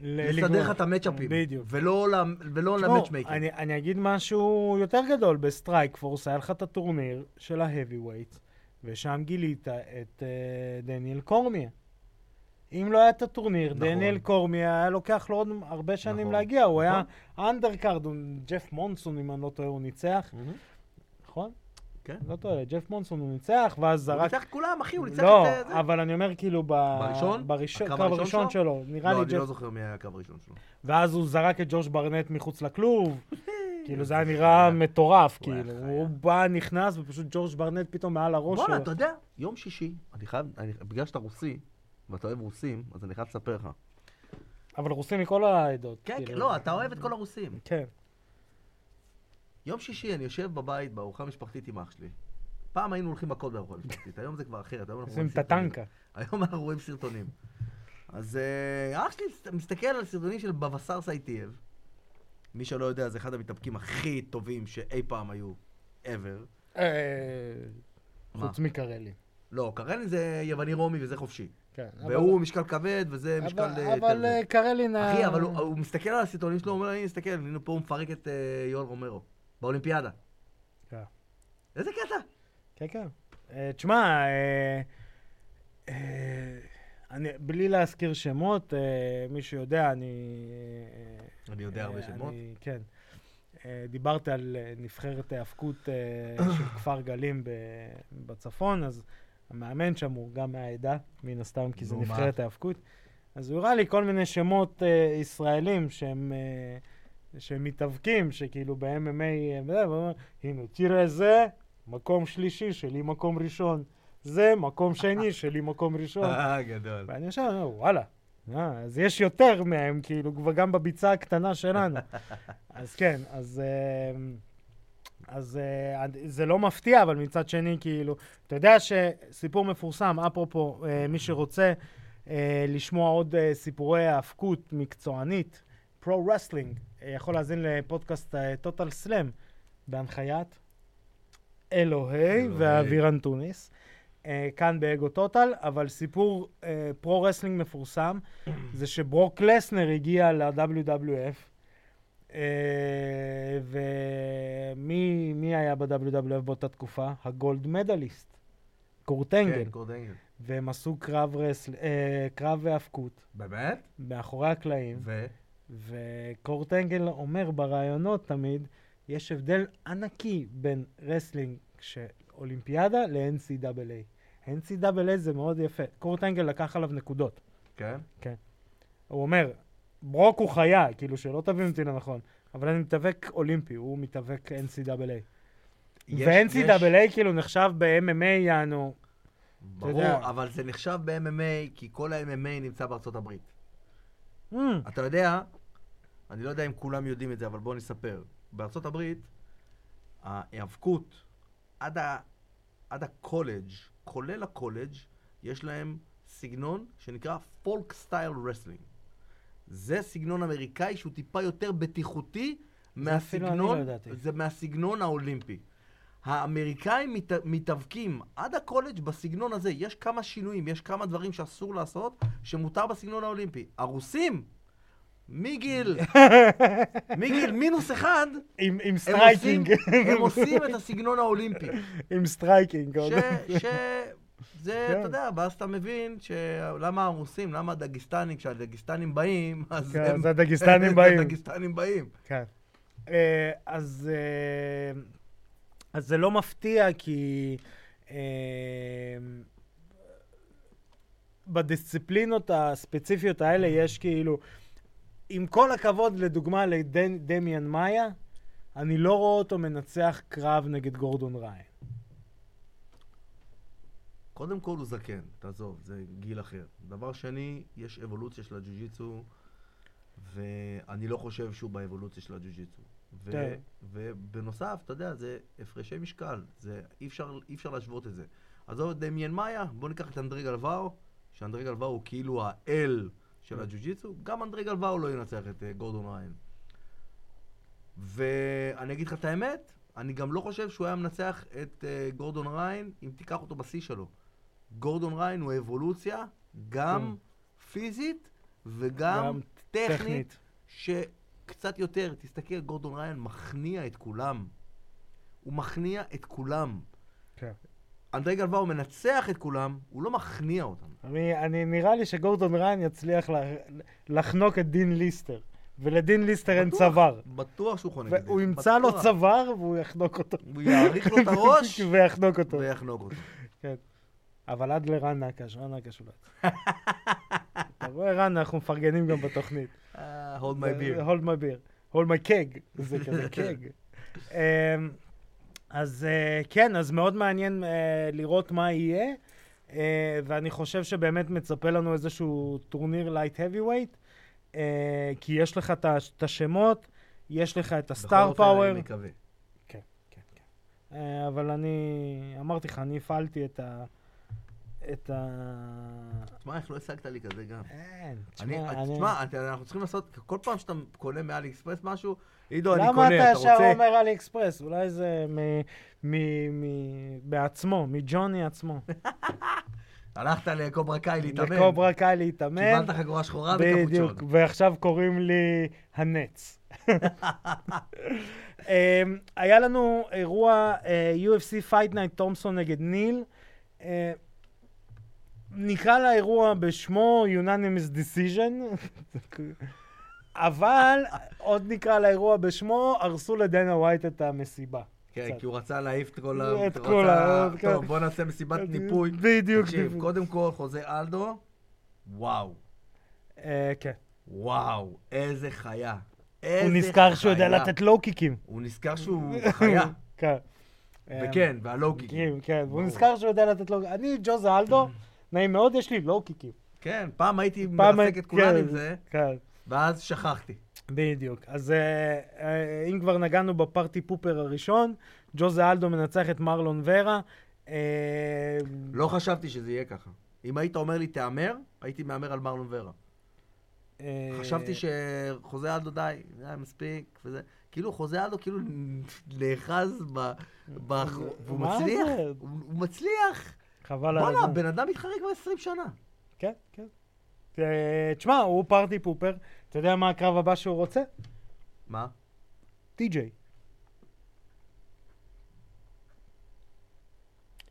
לסדר. לך את ה matchup ים. בדיוק. ולא, ולא ל matchmaking. אני, אני אגיד משהו יותר גדול, ב Strikeforce היה לך את הטורניר של ה heavyweight, ושם גילית את uh, דניאל קורמיה. אם לא היה את הטורניר, נכון. דניאל קורמיה היה לוקח לו עוד הרבה שנים נכון, להגיע, הוא היה נכון. undercard, הוא- ג'ף מונסון, אם אני לא טועה, הוא ניצח. נכון? כן. לא טועה, ג'ף מונסון הוא ניצח, ואז הוא זרק... ניצח את כולם, אחי, הוא ניצח לא, את אה, זה. אבל אני אומר כאילו ב... בראשון? בראשון? הקרב הקרב הראשון הראשון שלו? שלו. נראה לא, לי אני ג'ף... לא זוכר מי היה הקו הראשון שלו. ואז הוא זרק את ג'וש ברנט מחוץ לכלוב. *laughs* כאילו זה היה נראה מטורף, הוא היה כאילו. הוא בא, נכנס, ופשוט ג'ורג' ברנט פתאום מעל הראש שלו. אתה יודע, יום שישי, אני חייב, אני- בגלל שאתה רוסי, ואתה אוהב רוסים, אז אני חייב לספר לך. אבל רוסים מכל העדות. כן. כן, לא, אתה אוהב את כל הרוסים. כן. יום שישי אני יושב בבית בארוחה משפחתית עם אח שלי. פעם היינו הולכים מכות בארוחה משפחתית, היום זה כבר אחרת, היום אנחנו רואים סרטונים. היום אנחנו רואים סרטונים. אז אה, אח שלי מסת- מסתכל על סרטונים של בובייסר סייטייב. מי שלא יודע, זה אחד המתאבקים הכי טובים שאי פעם היו, ever. אה? חוץ מקרלין. לא, קרלין זה יווני רומי וזה חופשי. כן. אבל- והוא משקל כבד וזה משקל... אבל- אה, אבל יותר- אה, קרלין... אחי, אה, אבל הוא, הוא מסתכל על הסרטונים שלו, הוא אומר, הנה, תסתכל, הנה פה הוא מפרק את אה, יואל רומרו, באולימפיאדה. כן. איזה קטע? כן, כן. אה, תשמע, אה, אה, אני, בלי להזכיר שמות, אה, מי שיודע, אני... אה, אני יודע הרבה אה, שמות. אני- כן. דיברתי על נבחרת האבקות אה, של כפר גלים ב- בצפון, אז המאמן שם הוא גם מהעדה, מן הסתם, כי זה? נבחרת האבקות. אז הוא הראה לי כל מיני שמות אה, ישראלים שהם... אה, שהם מתאבקים, שכאילו ב-MMA, אה, הנה, תראה זה, מקום שלישי, שלי מקום ראשון. זה מקום שני, *laughs* שלי מקום ראשון. אה, גדול. ואני אומר, וואלה, אה, אז יש יותר מהם, כאילו, כבר גם בביצה הקטנה שלנו. *laughs* אז כן, אז... אה, אז אה, זה לא מפתיע, אבל מצד שני, כאילו, אתה יודע שסיפור מפורסם, אפרופו, אה, מי שרוצה אה, לשמוע עוד סיפורי האבקות מקצוענית, פרו-רסלינג, יכול להאזין לפודקאסט טוטל סלאם, בהנחיית אלוהי. ואבירן טוניס. כאן באגו טוטל, אבל סיפור פרו-רסלינג מפורסם, זה שברוק לסנר הגיע ל-WWF, ומי מי היה ב-WWF באותה תקופה? הגולד מדליסט, קורטנגל. כן, קורדנגל. והם עשו קרב, רסל, אה, קרב האבקות באמת? מאחורי הקלעים, ו? וקורט אנגל אומר בראיונות תמיד, יש הבדל ענקי בין wrestling אולימפיאדה ל-NCAA. NCAA זה מאוד יפה. קורט אנגל לקח עליו נקודות. כן? הוא אומר, ברוק הוא חיה, כאילו שלא תבין אותי לא נכון, אבל אני מתאבק אולימפי, הוא מתאבק NCAA. ו-NCAA כאילו נחשב ב-MMA יענו, ברור. אבל זה נחשב ב-MMA, כי כל ה-MMA נמצא בארצות הברית. "Hmm, אתה יודע, אני לא יודע אם כולם יודעים את זה, אבל בואו נספר. בארצות הברית, ההיאבקות עד, ה, עד הקולג', כולל הקולג', יש להם סגנון שנקרא folkstyle wrestling. זה סגנון אמריקאי שהוא טיפה יותר בטיחותי אני מהסגנון, לא. זה מהסגנון האולימפי. האמריקאים מת, מתאבקים עד הקולג' בסגנון הזה. יש כמה שינויים, יש כמה דברים שאסור לעשות, שמותר בסגנון האולימפי. הרוסים, מגיל, *laughs* מגיל מינוס אחד, עם, עם הם עושים, striking, הם עושים את הסגנון האולימפי. *laughs* עם striking. ש... ש... זה, כן. אתה יודע, ואז אתה מבין שלמה הרוסים, למה הדגיסטנים, כשהדגיסטנים באים, אז כן, הם... אז הדגיסטנים *laughs* באים. הדגיסטנים באים. כן. אה, אז, אה, אז זה לא מפתיע כי אה, בדיסציפלינות הספציפיות האלה יש כאילו, עם כל הכבוד לדוגמה לדמיאן מאיה, אני לא רואה אותו מנצח קרב נגד גורדון ריין. קודם כל הוא זקן, תעזוב, זה גיל אחר. דבר שני, יש אבולוציה של הג'ו-ג'יצו, ואני לא חושב שהוא באבולוציה של הג'ו-ג'יצו. ו- כן. ובנוסף, אתה יודע, זה הפרשי משקל, זה, אי אפשר, אי אפשר להשוות את זה. עזוב את דמיאן מאיה, בוא ניקח את אנדרי גלוואו, שאנדרי גלוואו הוא כאילו האל של הג'ו-ג'יצו, גם אנדרי גלוואו לא ינצח את uh, גורדון ריין. ואני אגיד לך את האמת, אני גם לא חושב שהוא היה מנצח את uh, גורדון ריין אם תיקח אותו בשיא שלו. גורדון ריין הוא אבולוציה, גם פיזית וגם גם טכנית. שקצת יותר, תסתכל, גורדון ריין מכניע את כולם. הוא מכניע את כולם. כן. אנדרי גלוואו מנצח את כולם, הוא לא מכניע אותם. אני, אני נראה לי שגורדון ריין יצליח לה, לחנוק את דין ליסטר. ולדין ליסטר אין צוואר. בטוח שהוא חונק את דין, ימצא לו. צוואר והוא יחנוק אותו. הוא יעריך לו את הראש *laughs* ויחנוק אותו. ויחנוק אותו. אבל עד לרן נקש, רן נקש אולי. *laughs* אתה רואה, רן, אנחנו מפרגנים גם בתוכנית. אה, hold my beer. hold my beer. hold my keg. זה כזה *laughs* קג. אמ, אז אה, כן, אז מאוד מעניין אה, לראות מה יהיה, ואני חושב שבאמת מצפה לנו איזשהו טורניר lightweight, כי יש לך את השמות, יש לך את ה star בכל אופן, power. אני מקווה. כן, כן, כן. אבל אני, אמרתי לך, אני הפעלתי את ה... את ה... תשמע, איך לא השגת לי כזה גם? אין, תשמע, אה, אני... תשמע, אתה- אנחנו צריכים לעשות, כל פעם שאתה קונה מאלי אקספרס משהו, עידו, אני למה קונה, אתה אתה ישר רוצה? אומר אלי אקספרס? אולי זה מ- מ- מ- בעצמו, מג'וני עצמו. *laughs* הלכת לקוברה קאי להתאמן, לקוברה קאי להתאמן. קיבלת חגורה שחורה בדיוק, וקפוצ'ון. ועכשיו קוראים לי הנץ. *laughs* אמ, היה לנו אירוע אה, UFC Fight Night תומסון נגד ניל. נקרא לאירוע בשמו Unanimous Decision, אבל עוד נקרא לאירוע בשמו, הרסו לדנה ווייט את המסיבה. כן. כי הוא רצה להעיף את כל ה... את כל ה- כן. טוב, בוא נעשה מסיבת ניפוי. בדיוק. תקשיב. קודם כל, חוזה אלדו, וואו, אה, כן. וואו, איזה חיה. איזה הוא *laughs* נזכר שהוא יודע. לתת לואו קיקים. הוא נזכר שהוא חיה. כן. וכן, והלואו קיקים. כן, כן, והוא. נזכר שהוא יודע לתת לו... אני ג'וזה אלדו, *clears throat* נעים מאוד, יש לי לואו קיקים. כן, פעם הייתי מרסק את כולם כן, עם זה, כן, ואז שכחתי. בדיוק. אז אה, אה, אם כבר נגענו בפארטי פופר הראשון, ג'וזה אלדו מנצח את מרלון ורה. אה, לא חשבתי שזה יהיה ככה. אם היית אומר לי תהמר, הייתי מהמר על מרלון ורה. חשבתי שחוזה אלדו די, די, מספיק, וזה. כאילו חוזה אלדו כאילו נאחז ב... ב- והוא מצליח, זה? הוא הוא מצליח. חבל על בואנה, הזמן. הבן אדם מתחרה כבר 20 שנה. כן, כן. אה, תשמע, הוא party pooper. אתה יודע מה הקרב הבא שהוא רוצה? מה? טי.ג'יי.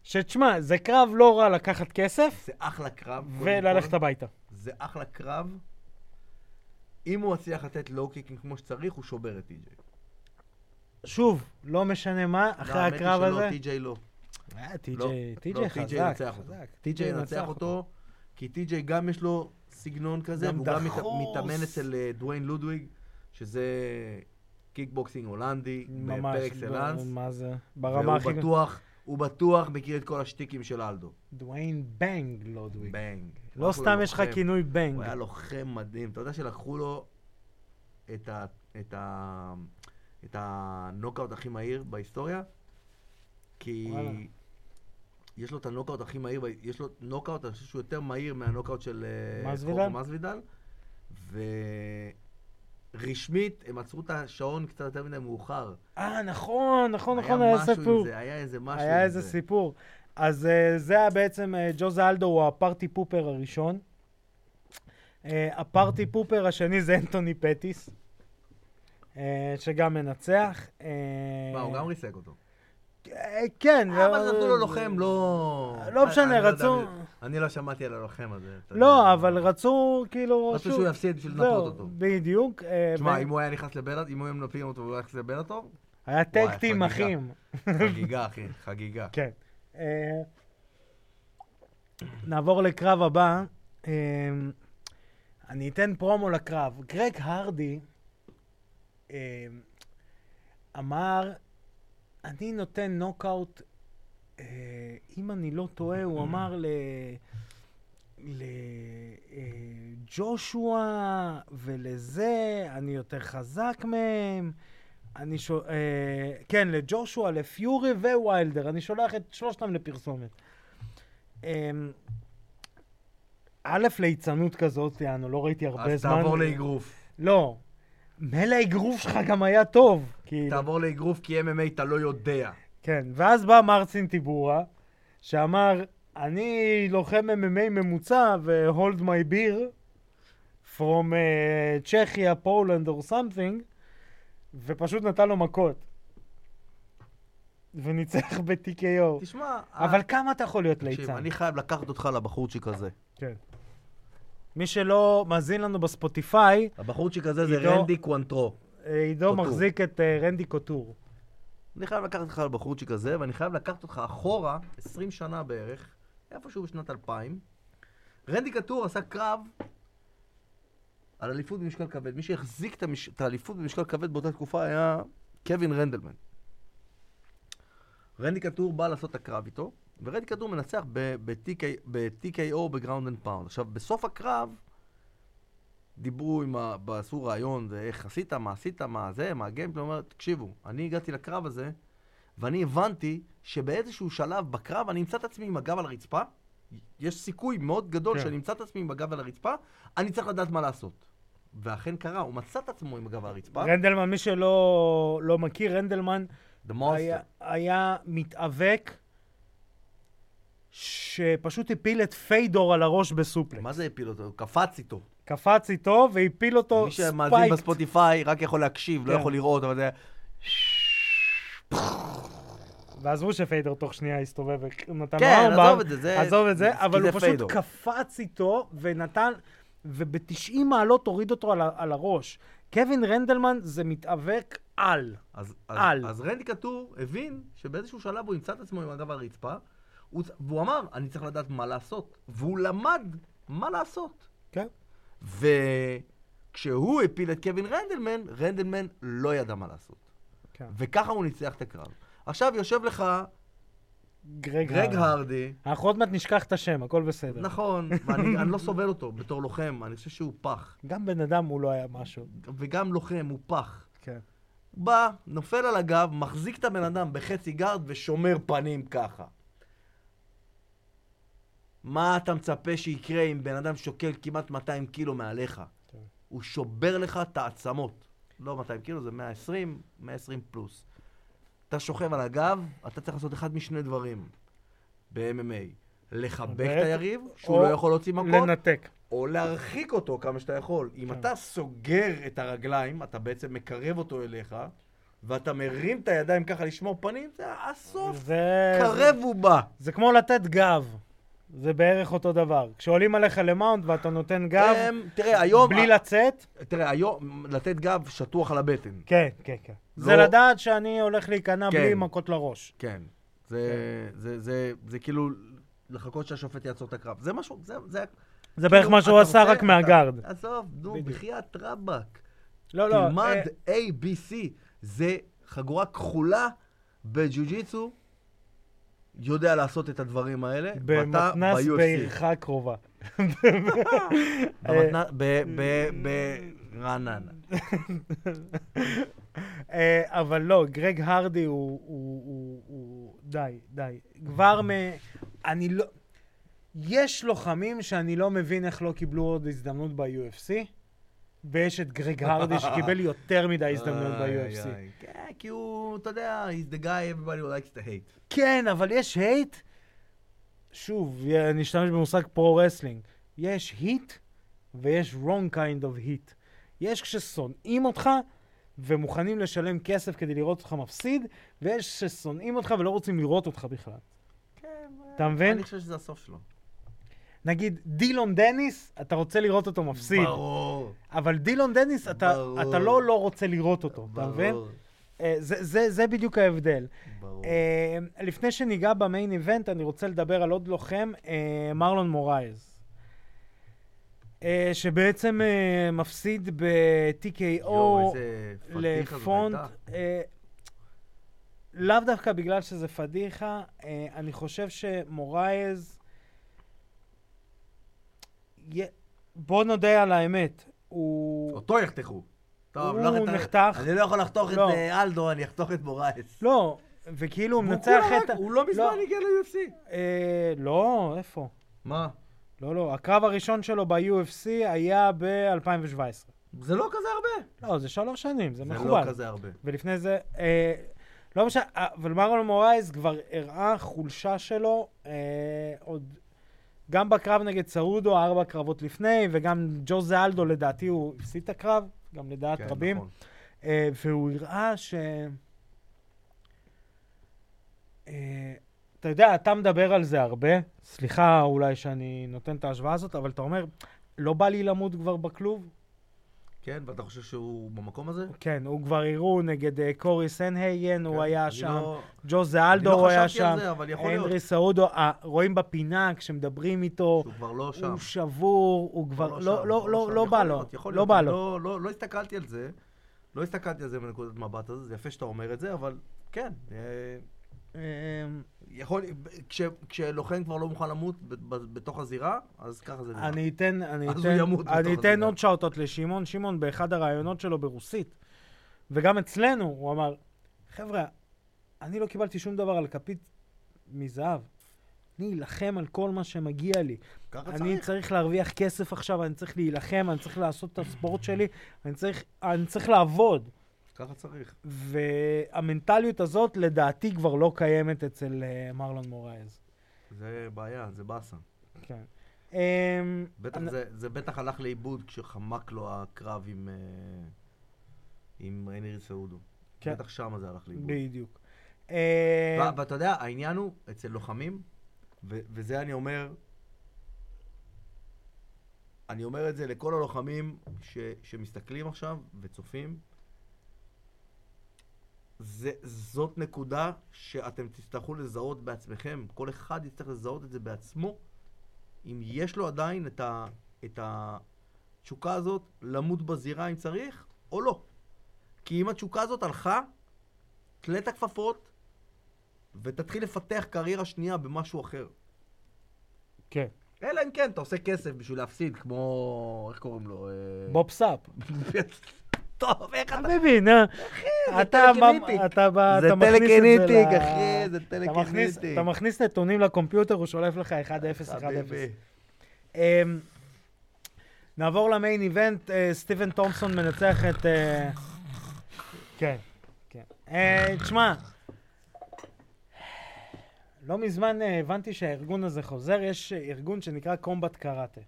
שתשמע, זה קרב לא רע לקחת כסף זה אחלה קרב. וללכת. הביתה. זה אחלה קרב. אם הוא מצליח לתת low kicking כמו שצריך, הוא שובר את טי.ג'יי. שוב, לא משנה מה, אחרי הקרב הזה. לא. אה, לא, טי.ג'יי, לא, טי.ג'יי טי.ג'יי חזק, ינצח אותו. טי.ג'יי ינצח אותו, כי טי.ג'יי גם יש לו סגנון כזה, והוא גם. מתאמן אצל אה, דוויין לודוויג, שזה קיקבוקסינג הולנדי, par excellence, מה זה? ברמה והוא הכי... בטוח, הוא בטוח מכיר את כל השטיקים של אלדו. דוויין בנג לודוויג. בנג. לא סתם יש לך. כינוי בנג. הוא היה לוחם מדהים. אתה יודע שלקחו לו. את הנוקאוט הכי מהיר בהיסטוריה? כי... וואלה. יש לו את הנוקאוט הכי מהיר, יש לו נוקאוט, אני חושב שהוא יותר מהיר מהנוקאוט של אה, מסוידל? מסוידל. ורשמית, הם עצרו את השעון קצת יותר מדי מאוחר. אה, נכון, נכון, נכון, היה היה סיפור. זה, היה איזה משהו היה עם איזה זה. סיפור. אז אה, זה היה בעצם, אה, ג'וזה אלדו הוא ה party pooper הראשון. אה, ה party pooper השני זה אנטוני פטיס, אה, שגם מנצח. מה, הוא גם ריסק אותו. אה, כן. אבל לא- נתנו לו לוחם, לא... לא משנה, אני יודע, רצו- אני- לא שמעתי על הלוחם הזה. לא. אבל רצו כאילו... רצו שהוא יפסיד בשביל לנפות אותו. בדיוק. אה, תשמע, אם הוא היה נכנס לבלט, אם הוא היה מנפים אותו והוא היה נכנס לבלטור, היה טק וואי, טים חגיגה. אחים. חגיגה, אחי, חגיגה. כן. אה, נעבור לקרב הבא. אה, אני אתן פרומו לקרב. גרג הרדי אה, אמר, אני נותן נוקאוט, אה, אם אני לא טועה, הוא *clears throat* אמר ל... לג'ושוע ולזה, אני יותר חזק מהם. אני שו... אה, כן, לג'ושוע, לפיורי וויילדר. אני שולח את שלושתם לפרסומת. אה, א', ליצנות כזאת, יענו, לא ראיתי הרבה אז זמן. תעבור לאגרוף. לא. מילא האגרוף שלך גם היה טוב. כאילו. תעבור לאגרוף כי MMA אתה לא יודע. כן, ואז בא מרצין טיבורה, שאמר, אני לוחם MMA ממוצע ו-hold my beer from צ'כיה, פולנד or something, ופשוט נתן לו מכות. וניצח ב-TKO. תשמע, אבל כמה אתה יכול להיות תקשיב, ליצן? אני חייב לקחת אותך לבחורצ'יק הזה. כן. מי שלא מאזין לנו בספוטיפיי, הבחורצ'יק הזה זה רנדי קוונטרו. אה, עידו. מחזיק את אה, רנדי קוטור. אני חייב לקחת אותך לבחורצ'יק הזה, ואני חייב לקחת אותך אחורה, 20 שנה בערך, איפשהו בשנת 2000. רנדי קטור עשה קרב על אליפות במשקל כבד. מי שהחזיק. את האליפות במשקל כבד באותה תקופה היה קווין רנדלמן. רנדי קוטור בא לעשות את הקרב איתו, ורנדי קוטור מנצח ב-TKO ב ground and pound. עכשיו, בסוף הקרב, דיברו עם ה... עשו ראיון, איך עשית, מה עשית, מה זה, מה ה game plan, אומר, תקשיבו, אני הגעתי לקרב הזה, ואני הבנתי שבאיזשהו שלב בקרב אני אמצא את עצמי עם הגב על הרצפה, יש סיכוי מאוד גדול כן. שאני אמצא את עצמי עם הגב על הרצפה, אני צריך לדעת מה לעשות. ואכן קרה, הוא מצא את עצמו עם הגב על הרצפה, רנדלמן, מי שלא לא מכיר, רנדלמן היה. היה מתאבק שפשוט הפיל את פיידור על הראש בסופלקס. מה זה הפיל אותו? הוא קפץ איתו. קפץ איתו והפיל אותו מי שמאזין. בספוטיפיי רק יכול להקשיב, לא כן. יכול לראות, אבל זה... ועזבו שפיידור תוך שנייה הסתובב ונתן לו כן, ארבע. עזוב את זה, זה... עזוב את זה, אבל הוא פשוט פיידור. קפץ איתו ונתן, וב-90 מעלות הוריד אותו על, על הראש. קווין רנדלמן זה מתאבק על. אז, אז, על. אז רנדי קטור הבין שבאיזשהו שלב הוא ימצא את עצמו עם הגב הרצפה, הוא, והוא אמר, אני צריך לדעת מה לעשות. והוא למד מה לעשות. כן. וכשהוא הפיל את קווין רנדלמן, רנדלמן לא ידע מה לעשות. כן. וככה הוא ניצח את הקרב. עכשיו יושב לך גרג, גרג הרדי. הרדי, אנחנו עוד מעט נשכח את השם, הכל בסדר. נכון, ואני *laughs* אני לא סובל אותו בתור לוחם, אני חושב שהוא פח. גם בן אדם הוא לא היה משהו. וגם לוחם, הוא פח. כן. בא, נופל על הגב, מחזיק את הבן אדם בחצי גארד ושומר פנים ככה. מה אתה מצפה שיקרה אם בן אדם שוקל כמעט 200 קילו מעליך? כן. הוא שובר לך את העצמות. לא 200 קילו, זה 120, 120 פלוס. אתה שוכב על הגב, אתה צריך לעשות אחד משני דברים ב-MMA. לחבק את היריב, שהוא לא יכול להוציא מכות, לנתק. או להרחיק אותו כמה שאתה יכול. אם כן. אתה סוגר את הרגליים, אתה בעצם מקרב אותו אליך, ואתה מרים את הידיים ככה לשמור פנים, זה הסוף. זה... קרב הוא בא. זה כמו לתת גב. זה בערך אותו דבר. כשעולים עליך למאונד ואתה נותן גב, הם, תראה, היום... בלי לצאת, תראה, היום לתת גב שטוח על הבטן. כן, כן, כן. לא- זה לדעת שאני הולך להיכנע כן. בלי מכות לראש. כן. זה, זה, זה, זה כאילו לחכות שהשופט יעצור את הקרב. זה משהו, זה... זה זה בערך כאילו, מה שהוא עשה רק מהגארד. עזוב, נו. בחייאת רבאק. לא, לא. תלמד אה, ABC. זה חגורה כחולה בג'ו-ג'יצו, יודע לעשות את הדברים האלה, ואתה במתנס ב-UFC. בעירך קרובה. ב- ברעננה. אה, אבל לא, גרג הרדי הוא... די, די. כבר מ... אני לא... יש לוחמים שאני לא מבין איך לא קיבלו עוד הזדמנות ב-UFC, ויש את גרג הרדי שקיבל יותר מדי הזדמנויות *laughs* איי, ב-UFC. כן, כי הוא, אתה יודע, he's the guy everybody likes to hate. כן, אבל יש hate, שוב, אני אשתמש במושג pro-wrestling, יש heat ויש wrong kind of heat. יש כששונאים אותך ומוכנים לשלם כסף כדי לראות אותך מפסיד, ויש ששונאים אותך ולא רוצים לראות אותך בכלל. כן, אתה מבין? אני חושב שזה הסוף שלו. נגיד, דילון דניס, אתה רוצה לראות אותו מפסיד. ברור. אבל דילון דניס, אתה, ברור. אתה לא לא רוצה לראות אותו, אתה מבין? ברור. אה, זה, זה, זה בדיוק ההבדל. ברור. אה, לפני שניגע ב main event, אני רוצה לדבר על עוד לוחם, אה, מרלון מורייז. אה, שבעצם אה, מפסיד ב-TKO לפונט. אה, לאו דווקא בגלל שזה פדיחה, אה, אני חושב שמורייז... בוא נודה על האמת, הוא... אותו יחתכו. טוב, הוא לא נחתך. אני לא יכול לחתוך את לא. אה, אלדו, אני אחתוך את מורייס. לא, וכאילו הוא מנצח את... הוא לא מזמן הגיע ל-UFC. אה, לא, איפה? מה? לא, לא, הקרב הראשון שלו ב-UFC היה ב-2017. זה לא כזה הרבה. לא, זה שלוש שנים, זה זה לא מכובד. כזה הרבה. ולפני זה, אה, לא משנה, אה, אבל מרלון מורייז כבר הראה חולשה שלו אה, עוד, גם בקרב נגד סעודו, ארבע קרבות לפני, וגם ג'וזה אלדו לדעתי הוא הפסיד את הקרב, גם לדעת כן, רבים. נכון. אה, והוא הראה ש... אה, אתה יודע, אתה מדבר על זה הרבה, סליחה אולי שאני נותן את ההשוואה הזאת, אבל אתה אומר, לא בא לי למות כבר בכלוב. כן, ואתה חושב שהוא במקום הזה? כן, הוא כבר הראו נגד אה, קורי סנהייגן, הוא כן, היה אני שם. לא- ג'וזה אני אלדו לא הוא היה חשבתי על שם. זה, אבל יכול להיות הנרי סעודו, אה, רואים בפינה כשמדברים איתו, שהוא כבר לא שם. הוא שבור, הוא כבר, לא לא, שם, לא, לא לא, שם. לא יכול בא לו, להיות, יכול לא להיות. בא אני לו. לא- לא לא הסתכלתי על זה, לא הסתכלתי על זה מנקודת מבט הזאת, זה יפה שאתה אומר את זה, אבל כן. אה, יכול, כש, כשלוחם כבר לא מוכן למות בתוך הזירה, אז ככה זה נראה. אני אתן, אני אז אתן, אני אתן. עוד שאוטות לשמעון. שמעון, באחד הראיונות שלו ברוסית, וגם אצלנו, הוא אמר, חבר'ה, אני לא קיבלתי שום דבר על כפית מזהב. אני אלחם על כל מה שמגיע לי. ככה אני צריך. צריך להרוויח כסף עכשיו, אני צריך להילחם, אני צריך לעשות את הספורט שלי, אני צריך, אני צריך לעבוד. ככה צריך. והמנטליות הזאת, לדעתי, כבר לא קיימת אצל אה, מרלון מורייז. זה בעיה, זה באסה. כן. אמ, בטח אני- זה, זה בטח הלך לאיבוד כשחמק לו הקרב עם, אה, עם הנרי סעודו. כן. בטח שמה זה הלך לאיבוד. בדיוק. ו- ואתה יודע, העניין הוא, אצל לוחמים, וזה אני אומר, אני אומר את זה לכל הלוחמים ש- שמסתכלים עכשיו וצופים, זה, זאת נקודה שאתם תצטרכו לזהות בעצמכם. כל אחד יצטרך לזהות את זה בעצמו, אם יש לו עדיין את, ה, את התשוקה הזאת למות בזירה אם צריך, או לא. כי אם התשוקה הזאת הלכה, תלה את הכפפות ותתחיל לפתח קריירה שנייה במשהו אחר. כן. אלא אם כן, אתה עושה כסף בשביל להפסיד, כמו... איך קוראים לו? אה, בוב סאפ. *laughs* טוב, איך אתה... זה אתה. ב- אתה ב- זה אתה מכניס את זה ל- אחי, זה אתה מכניס- telekinetic. אתה מכניס נתונים ל computer, הוא שולף לך 1-0, 1-0. חביבי. אמ, נעבור ל main event, אה, סטיבן תומפסון מנצח את... אה, כן, כן. אה, תשמע, לא מזמן אה, הבנתי שהארגון הזה חוזר, יש אה, ארגון שנקרא Combat Karate,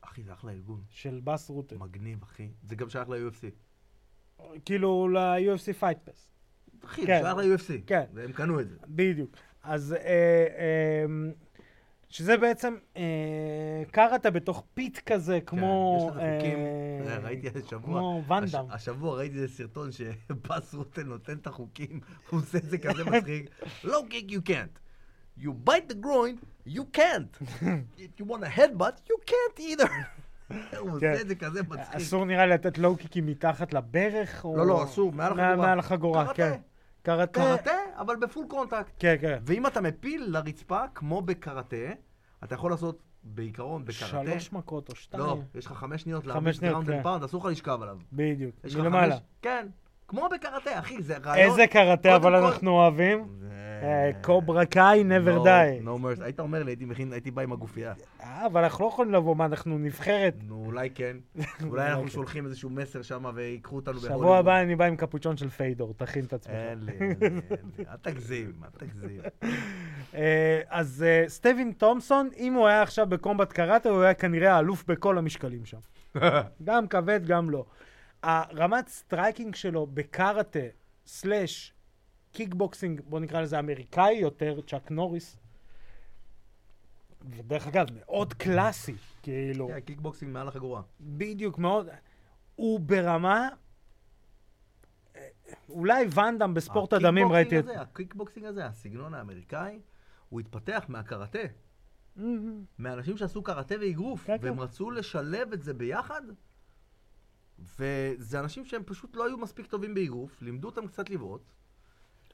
אחי, זה אחלה ארגון. של בס רוטן. מגניב, אחי. זה גם שייך ל-UFC. כאילו ל- UFC Fight Pass. אחי, כן. שייך ל-UFC. כן. והם קנו את זה. בדיוק. אז אה, אה, שזה בעצם אה, קראטה בתוך pit כזה, כמו... כן, יש לזה חוקים. אה, אה, ראיתי השבוע. כמו ואנדאם. הש- השבוע ראיתי איזה סרטון שבאס רוטן נותן את החוקים, הוא עושה את זה כזה מצחיק. *laughs* low kick, you can't. You bite the groin, you can't. *laughs* If you want a headbutt, you can't either. הוא כן. עושה את זה כזה מצחיק. אסור נראה לי לתת low kick ים מתחת לברך? או- לא, לא, אסור, מעל החגורה. מעל החגורה. כן. קראטה. קראטה, אבל ב full contact. כן, כן. ואם אתה מפיל לרצפה, כמו בקראטה, אתה יכול לעשות בעיקרון בקראטה. שלוש מכות או שתיים. לא, יש לך חמש שניות שניות, ground כן. and pound, אסור לך לשכב עליו. בדיוק. מלמעלה. כן, כמו בקראטה, אחי, זה רעיון... איזה קראטה אבל כל- אנחנו אוהבים? אה, Cobra Kai, never No, die. No mercy. היית אומר לי, הייתי מכין, הייתי בא עם הגופייה. אה, אבל אנחנו לא יכולים לבוא, מה, אנחנו נבחרת. נו, אולי כן. *laughs* אולי אנחנו שולחים איזשהו מסר שם ויקחו אותנו שבוע הבא אני בא עם קפוצ'ון של פיידור, תכין את עצמך. אין לי, אין לי. אל תגזים, אל תגזים. *laughs* אה, אז סטיבן תומפסון, אם הוא היה עכשיו ב Combat Karate, הוא היה כנראה האלוף בכל המשקלים שם. *laughs* גם כבד, גם לא. הרמת striking שלו בקראטה, slash, קיקבוקסינג, בוא נקרא לזה אמריקאי יותר, צ'אק נוריס. ודרך אגב, מאוד קלאסי, כאילו, כן, קיקבוקסינג מעל החגורה. בדיוק מאוד, הוא ברמה, אולי ואנדאם בספורט הדמים ראיתי את... הקיקבוקסינג הזה, הסגנון האמריקאי, הוא התפתח מהקראטה. מאנשים שעשו קראטה ואגרוף, כן, והם כן. רצו לשלב את זה ביחד, וזה אנשים שהם פשוט לא היו מספיק טובים באגרוף, לימדו אותם קצת לבעוט.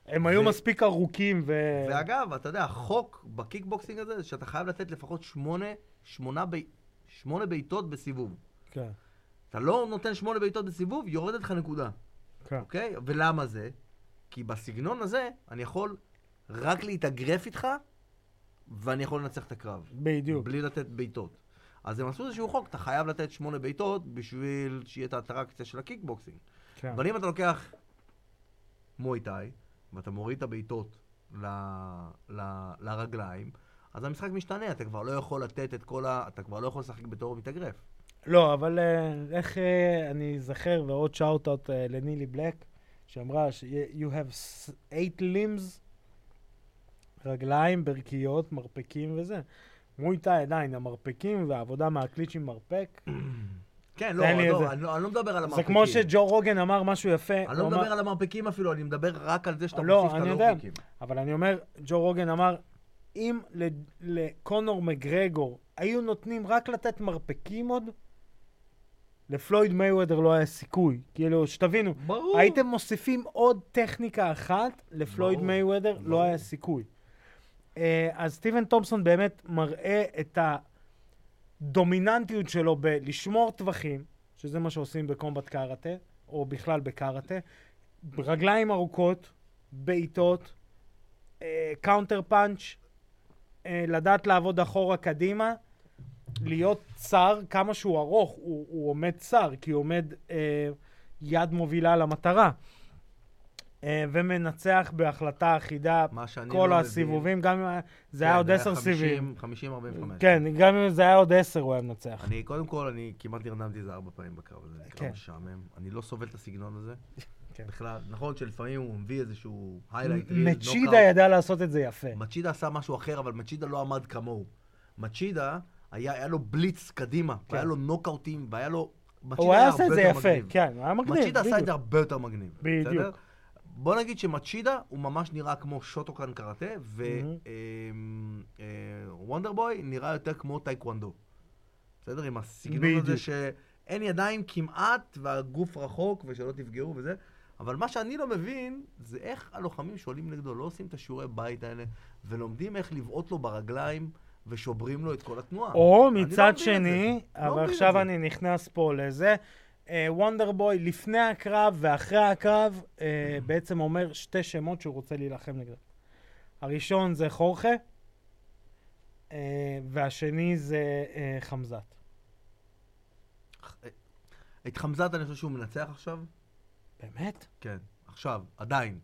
הם היו ו- מספיק ארוכים ו... ואגב, אתה יודע, החוק בקיקבוקסינג הזה, זה שאתה חייב לתת לפחות שמונה, שמונה, ב... שמונה בעיטות בסיבוב. כן, אתה לא נותן שמונה בעיטות בסיבוב, יורדת לך נקודה, כן. אוקיי? ולמה זה? כי בסגנון הזה, אני יכול רק להתאגרף איתך, ואני יכול לנצח את הקרב. בדיוק. בלי לתת בעיטות. אז הם עשו איזשהו חוק, אתה חייב לתת שמונה בעיטות בשביל שיהיה את האטרקציה של הקיקבוקסינג. כן. אבל אם אתה לוקח מויטאי, ואתה מוריד את הבעיטות ל, ל, לרגליים, אז המשחק משתנה, אתה כבר לא יכול לתת את כל ה... אתה כבר לא יכול לשחק בתור מתאגרף. לא, אבל אה, איך אה, אני אזכר, ועוד שאוט-אוט אה, לנילי בלק, שאמרה ש- you have eight limbs, רגליים, ברכיות, מרפקים וזה. מויטאי עדיין, המרפקים והעבודה מהקליץ' עם מרפק. כן, לא, לא, אני לא- אני לא מדבר על זה המרפקים. כמו שג'ו רוגן אמר משהו יפה. אני לא מדבר אמר- על המרפקים אפילו, אני מדבר רק על זה שאתה לא, מוסיף את. הלואו-קיקים. אבל אני אומר, ג'ו רוגן אמר, אם לקונור מגרגור היו נותנים רק לתת מרפקים עוד, לפלויד מייוודר לא היה סיכוי. כאילו, שתבינו, ברור. הייתם מוסיפים עוד טכניקה אחת, לפלויד מייוודר לא. היה סיכוי. אה, אז סטיבן תומפסון באמת מראה את הדומיננטיות שלו בלשמור טווחים, שזה מה שעושים ב Combat Karate, או בכלל בקראטה, רגליים ארוכות, בעיטות, אה, counter punch, אה, לדעת לעבוד אחורה קדימה, להיות צר, כמה שהוא ארוך, הוא, הוא עומד צר, כי הוא עומד אה, יד מובילה למטרה. אה, ומנצח בהחלטה אחידה כל לא הסיבובים, גם אם זה מבין- היה כן, עוד עשר 50, סיבובים. 50-45. כן, גם אם זה היה עוד עשר הוא היה מנצח. אני, קודם כל, אני כמעט נרדמתי איזה ארבע פעמים בקרב הזה. זה כן. קרב משעמם. אני לא סובל את הסגנון הזה. *laughs* כן. בכלל. נכון שלפעמים הוא מביא איזשהו reel, מצ'ידה. ידע לעשות את זה יפה. מצ'ידה עשה משהו אחר, אבל מצ'ידה לא עמד כמוהו. מצ'ידה, היה, היה לו בליץ קדימה, כן. והיה לו נוקאוטים, והיה לו... הוא היה עושה את זה יפה, מגניב. כן, הוא היה מגניב, מצ'ידה עשה את. זה הרבה יותר מגניב. בדיוק. בוא נגיד שמצ'ידה הוא ממש נראה כמו שוטוקן קראטה, מהמם. וונדרבוי נראה יותר כמו טייקוונדו. בסדר? עם הסגנון הזה. שאין ידיים כמעט, והגוף רחוק, ושלא תפגעו וזה. אבל מה שאני לא מבין, זה איך הלוחמים שעולים נגדו לא עושים את השיעורי בית האלה, ולומדים איך לבעוט לו ברגליים, ושוברים לו את כל התנועה. או לא מצד את שני. לא אבל את עכשיו. אני נכנס פה לזה, וונדרבוי לפני הקרב ואחרי הקרב אה, בעצם אומר שתי שמות שהוא רוצה להילחם נגדם. הראשון זה חורכה, אה, והשני זה אה, חמזת. את חמזת אני חושב שהוא מנצח עכשיו. באמת? כן, עכשיו, עדיין.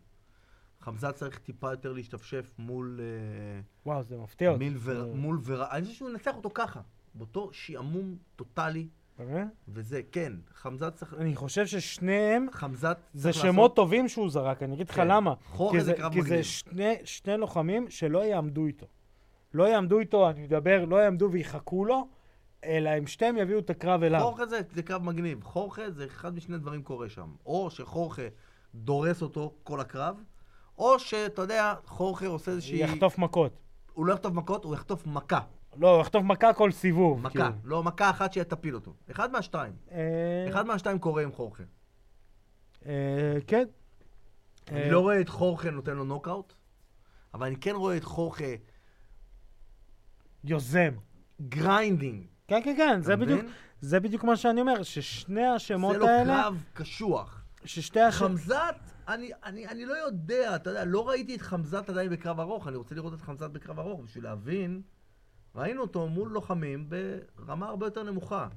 חמזת צריך טיפה יותר להשתפשף מול... אה, וואו, זה מפתיע אותי. מול ור... אני חושב שהוא ינצח אותו ככה. באותו שעמום טוטאלי, באמת? וזה, כן, חמזת צריך... אני חושב ששניהם חמזת זה צריך שמות לעשות- טובים שהוא זרק, אני אגיד לך כן. למה. חורכה כי זה זה, קרב כי זה מגניב. שני, שני לוחמים שלא יעמדו איתו. לא יעמדו איתו, אני מדבר, לא יעמדו ויחכו לו, אלא הם שתיהם יביאו את הקרב אליו. חורכה זה, זה קרב מגניב. חורכה זה אחד משני דברים קורה שם. או שחורכה דורס אותו כל הקרב, או שאתה יודע, חורכה עושה איזושהי... יחטוף מכות. הוא לא יחטוף מכות, הוא יחטוף מכה. לא, הוא יחטוף מכה כל סיבוב. מכה. כאילו. לא, מכה אחת שתפיל אותו. אחד מהשתיים. אה, אחד מהשתיים קורה עם חורכה. אה, כן. אני אה, לא רואה את חורכה נותן לו נוקאוט, אבל אני כן רואה את חורכה יוזם. grinding. כן, כן, כן, זה בדיוק? זה בדיוק מה שאני אומר, ששני השמות זה לא האלה, קרב קשוח. ששתי השמות... חמזת, אני, אני, אני לא יודע, אתה יודע, לא ראיתי את חמזת עדיין בקרב ארוך, אני רוצה לראות את חמזת בקרב ארוך בשביל להבין. ראינו אותו מול לוחמים ברמה הרבה יותר נמוכה.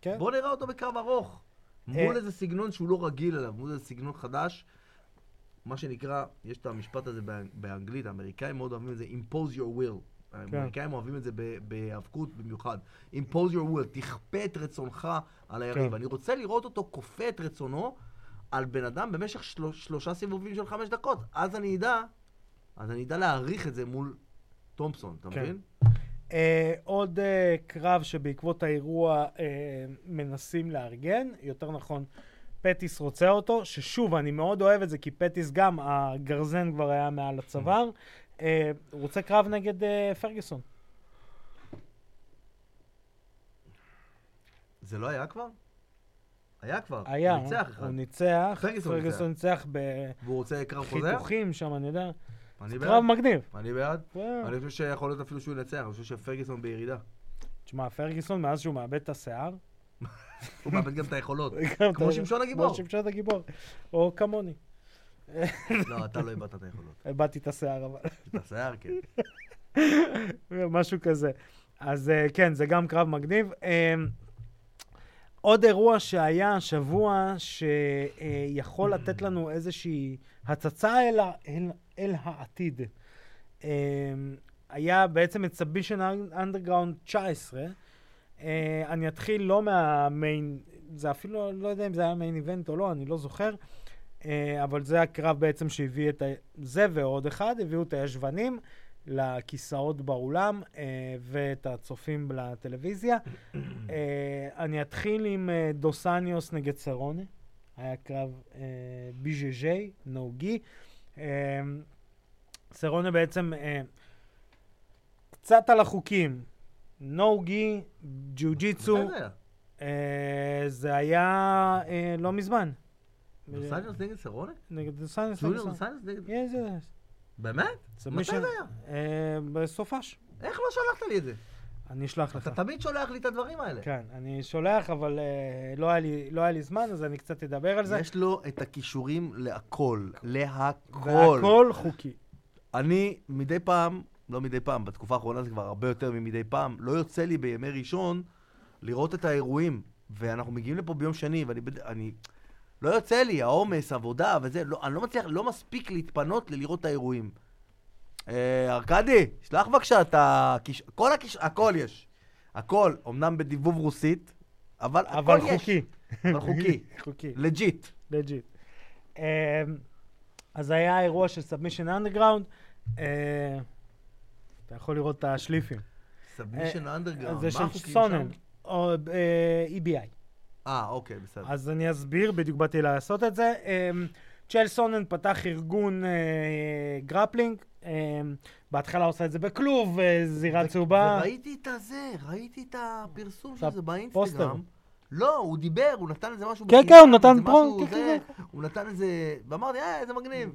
כן. בוא נראה אותו בקרב ארוך. מול אה. איזה סגנון שהוא לא רגיל אליו, מול איזה סגנון חדש. מה שנקרא, יש את המשפט הזה באנ- באנגלית, האמריקאים מאוד אוהבים את זה, impose your will. כן. האמריקאים אוהבים את זה בהיאבקות במיוחד. impose your will, תכפה את רצונך על היריב. כן. אני רוצה לראות אותו כופה את רצונו על בן אדם במשך של... שלושה סיבובים של חמש דקות. אז אני אדע, אז אני אדע להעריך את זה מול תומפסון, אתה כן. מבין? אה, עוד אה, קרב שבעקבות האירוע אה, מנסים לארגן, יותר נכון, פטיס רוצה אותו, ששוב, אני מאוד אוהב את זה, כי פטיס גם, הגרזן כבר היה מעל הצוואר. הוא רוצה קרב נגד אה, פרגוסון. זה לא היה כבר? היה כבר. היה, הוא ניצח. הוא ניצח, פרגוסון פרגוסון ניצח והוא רוצה קרב חוזר? בחיתוכים שם, אני יודע. אני קרב בעד. מגניב. אני בעד. אה. אני חושב שיכול להיות אפילו שהוא ינצח, אני חושב שפרגוסון בירידה. תשמע, פרגוסון, מאז שהוא מאבד את השיער, *laughs* הוא מאבד גם את היכולות. *laughs* כמו שמשון הגיבור. כמו שמשון הגיבור. או כמוני. *laughs* לא, אתה לא איבדת את היכולות. איבדתי את השיער, אבל... את השיער, כן. משהו כזה. אז אה, כן, זה גם קרב מגניב. עוד אירוע שהיה השבוע, שיכול לתת לנו איזושהי הצצה אל, ה- אל, אל העתיד. אה, היה בעצם את Submission Underground 19. אה, אני אתחיל לא מה main, זה אפילו, לא יודע אם זה היה main event או לא, אני לא זוכר. אה, אבל זה הקרב בעצם שהביא את. זה ועוד אחד, הביאו את הישבנים. לכיסאות באולם אה, ואת הצופים לטלוויזיה. אה, אני אתחיל עם אה, דוסניוס נגד סרונה. היה קרב BJJ, no-gi. אה, סרונה בעצם קצת על החוקים. no-gi, ג'יו-ג'יצו, מתי זה היה? לא מזמן. דוסניוס נגד סרונה? נגד דוסניוס. נגד... יש. באמת? מתי זה היה? אה, בסופש. איך לא שלחת לי את זה? אני אשלח לך. אתה תמיד שולח לי את הדברים האלה. כן, אני שולח, אבל אה, לא היה לי- לא היה לי זמן, אז אני קצת אדבר על זה. יש לו את הכישורים להכל, להכל. והכל חוקי. אני מדי פעם, לא מדי פעם, בתקופה האחרונה זה כבר הרבה יותר ממדי פעם, לא יוצא לי בימי ראשון לראות את האירועים. ואנחנו מגיעים לפה ביום שני, ואני... בד- אני... לא יוצא לי, העומס, עבודה וזה, לא, אני לא מצליח, לא מספיק להתפנות ללראות את האירועים. אה, ארכדי, שלח בבקשה את הכיש... כל הכיש... הכל יש. הכל, אמנם בדיבוב רוסית, אבל, אבל הכל יש. חוקי. אבל חוקי. *laughs* חוקי, legit. legit. אז היה אירוע של Submission Underground. אתה יכול לראות את הקליפים. Submission אה, Underground, זה מה של החוקים סונן, שם? או אה, EBI. אה, אוקיי, בסדר. אז אני אסביר, בדיוק באתי לעשות את זה. אמ, צ'ל סונן פתח ארגון אה, grappling, אמ, בהתחלה עושה את זה בכלוב, אה, זירה צהובה. וראיתי את הזה, ראיתי את הפרסום של זה. באינסטגרם. לא, הוא דיבר, הוא נתן איזה משהו כן, כן, הוא נתן איזה פרו- משהו כן, זה, כן, הוא נתן איזה... ואמרתי, אה, איזה מגניב.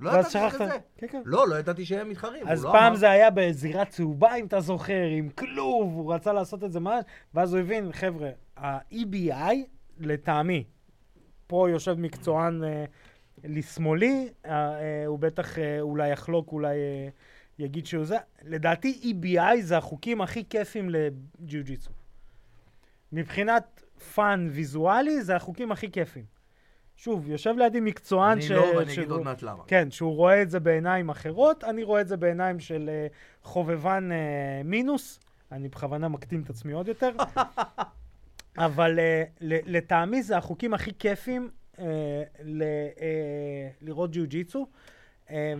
לא ידעתי. שזה. כן, כן. לא, לא ידעתי שהם מתחרים. אז לא פעם אמר. זה היה בזירה צהובה, אם אתה זוכר, עם כלוב, הוא רצה לעשות את זה ממש, ואז הוא הבין, חבר'ה, ה-EBI, לטעמי, פה יושב מקצוען אה, לשמאלי, אה, אה, הוא בטח אה, אולי יחלוק, אולי אה, יגיד שהוא זה. לדעתי EBI זה החוקים הכי כיפים לג'יוג'יצו. מבחינת fun ויזואלי, זה החוקים הכי כיפים. שוב, יושב לידי מקצוען אני לא, ואני אגיד שהוא- עוד מעט למה. כן, שהוא רואה את זה בעיניים אחרות, אני רואה את זה בעיניים של אה, חובבן אה, מינוס. אני בכוונה מקטין את עצמי עוד יותר. *laughs* אבל אה, לטעמי זה החוקים הכי כיפים אה, אה, לראות ג'יוג'יצו. אה,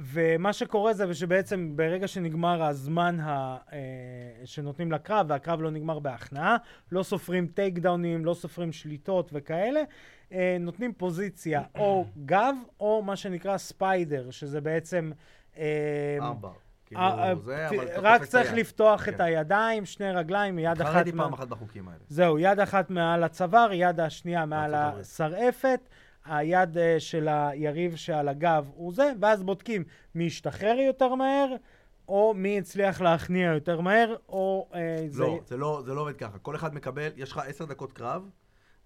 ומה שקורה זה שבעצם ברגע שנגמר הזמן ה, אה, שנותנים לקרב, והקרב לא נגמר בהכנעה, לא סופרים טייק דאונים, לא סופרים שליטות וכאלה, אה, נותנים פוזיציה או גב, או מה שנקרא ספיידר, שזה בעצם... אה, ארבע. כאילו, אה, אה, זה, אבל אתה רק צריך. לפתוח כן. את הידיים, שני רגליים, יד אחת... מה- פעם אחת בחוקים האלה. זהו, יד אחת מעל הצוואר, יד השנייה מעל. השרעפת, היד אה, של היריב שעל הגב הוא זה, ואז בודקים מי השתחרר יותר מהר, או מי הצליח להכניע יותר מהר, או אה, זה... לא, זה לא, זה לא עובד ככה. כל אחד מקבל, יש לך עשר דקות קרב,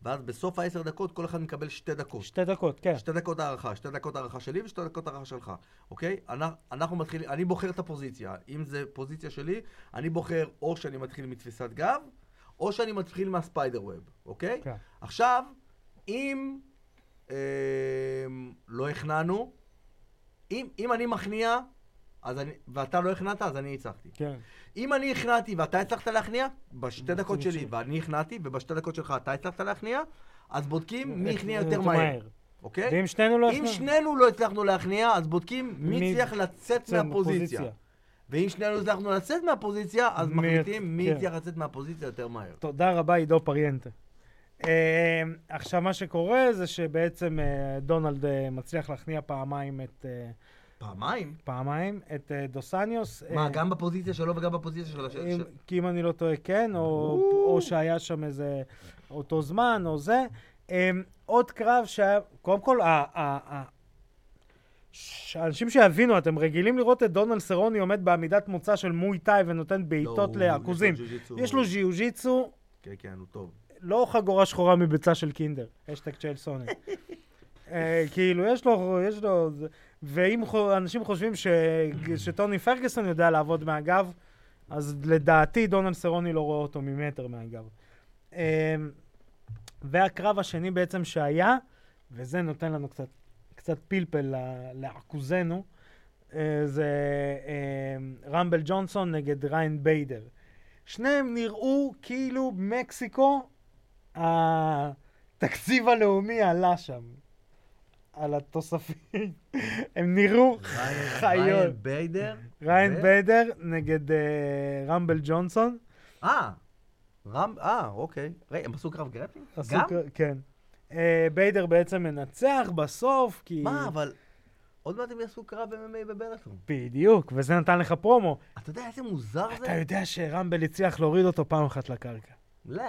ואז בסוף העשר דקות כל אחד מקבל שתי דקות. שתי דקות, כן. שתי דקות הערכה, שתי דקות הערכה שלי ושתי דקות הערכה שלך, אוקיי? אנחנו, אנחנו מתחילים, אני בוחר את הפוזיציה. אם זה פוזיציה שלי, אני בוחר או שאני מתחיל מתפיסת גב, או שאני מתחיל מהספיידר ווב, אוקיי? כן. עכשיו, אם אה, לא הכנענו, אם, אם אני מכניע, אז אני, ואתה לא הכנעת, אז אני הצלחתי. כן. אם אני הכנעתי ואתה הצלחת להכניע, בשתי דקות שלי. ואני הכנעתי, ובשתי דקות שלך אתה הצלחת להכניע, אז בודקים מי את- הכניע את- יותר את מהר, אוקיי? ואם שנינו לא... אם שנינו לא הצלחנו להכניע, אז בודקים מי הצליח לצאת זה מהפוזיציה. ואם שנינו הצלחנו לצאת מהפוזיציה, אז מחליטים מי כן. הצליח לצאת מהפוזיציה יותר מהר. תודה רבה, עידו פריאנטה. עכשיו, מה שקורה זה שבעצם דונלד מצליח להכניע פעמיים את... פעמיים? פעמיים את uh, דוסניוס. מה, אה, גם בפוזיציה שלו וגם בפוזיציה של... אם, של- כי אם אני לא טועה, כן, או, שהיה שם איזה אותו זמן, או זה. Um, עוד קרב שהיה, קודם כל, שאנשים שיבינו, אתם רגילים לראות את דונלד סרוני עומד בעמידת מוצא של מוי טאי ונותן בעיטות לא, לעכוזים. יש לו ג'ו-ג'יצו. יש לו ז'יוג'יצו, כן, כן, הוא טוב. לא חגורה שחורה מביצה של קינדר, אשטג צ'ייל סוני. *laughs* אה, כאילו, יש לו, יש לו, ואם אנשים חושבים ש, שטוני פרגוסון יודע לעבוד מהגב, אז לדעתי דונלד סרוני לא רואה אותו ממטר מהגב. אה, והקרב השני בעצם שהיה, וזה נותן לנו קצת, קצת פלפל לעכוזנו, אה, זה אה, רמבל ג'ונסון נגד ריין ביידר. שניהם נראו כאילו מקסיקו, התקציב הלאומי עלה שם. על התוספים. *laughs* הם נראו חיות. ריין ביידר. ריאן ביידר נגד אה, רמבל ג'ונסון. אה, רם, אה, אוקיי. הם עשו קרב grappling? גם? כן. אה, ביידר בעצם מנצח בסוף, כי... מה, אבל... עוד מעט הם יעשו קרב MMA בבלאטור. בדיוק, וזה נתן לך פרומו. אתה יודע איזה מוזר זה? אתה יודע שרמבל הצליח להוריד אותו פעם אחת לקרקע. לא.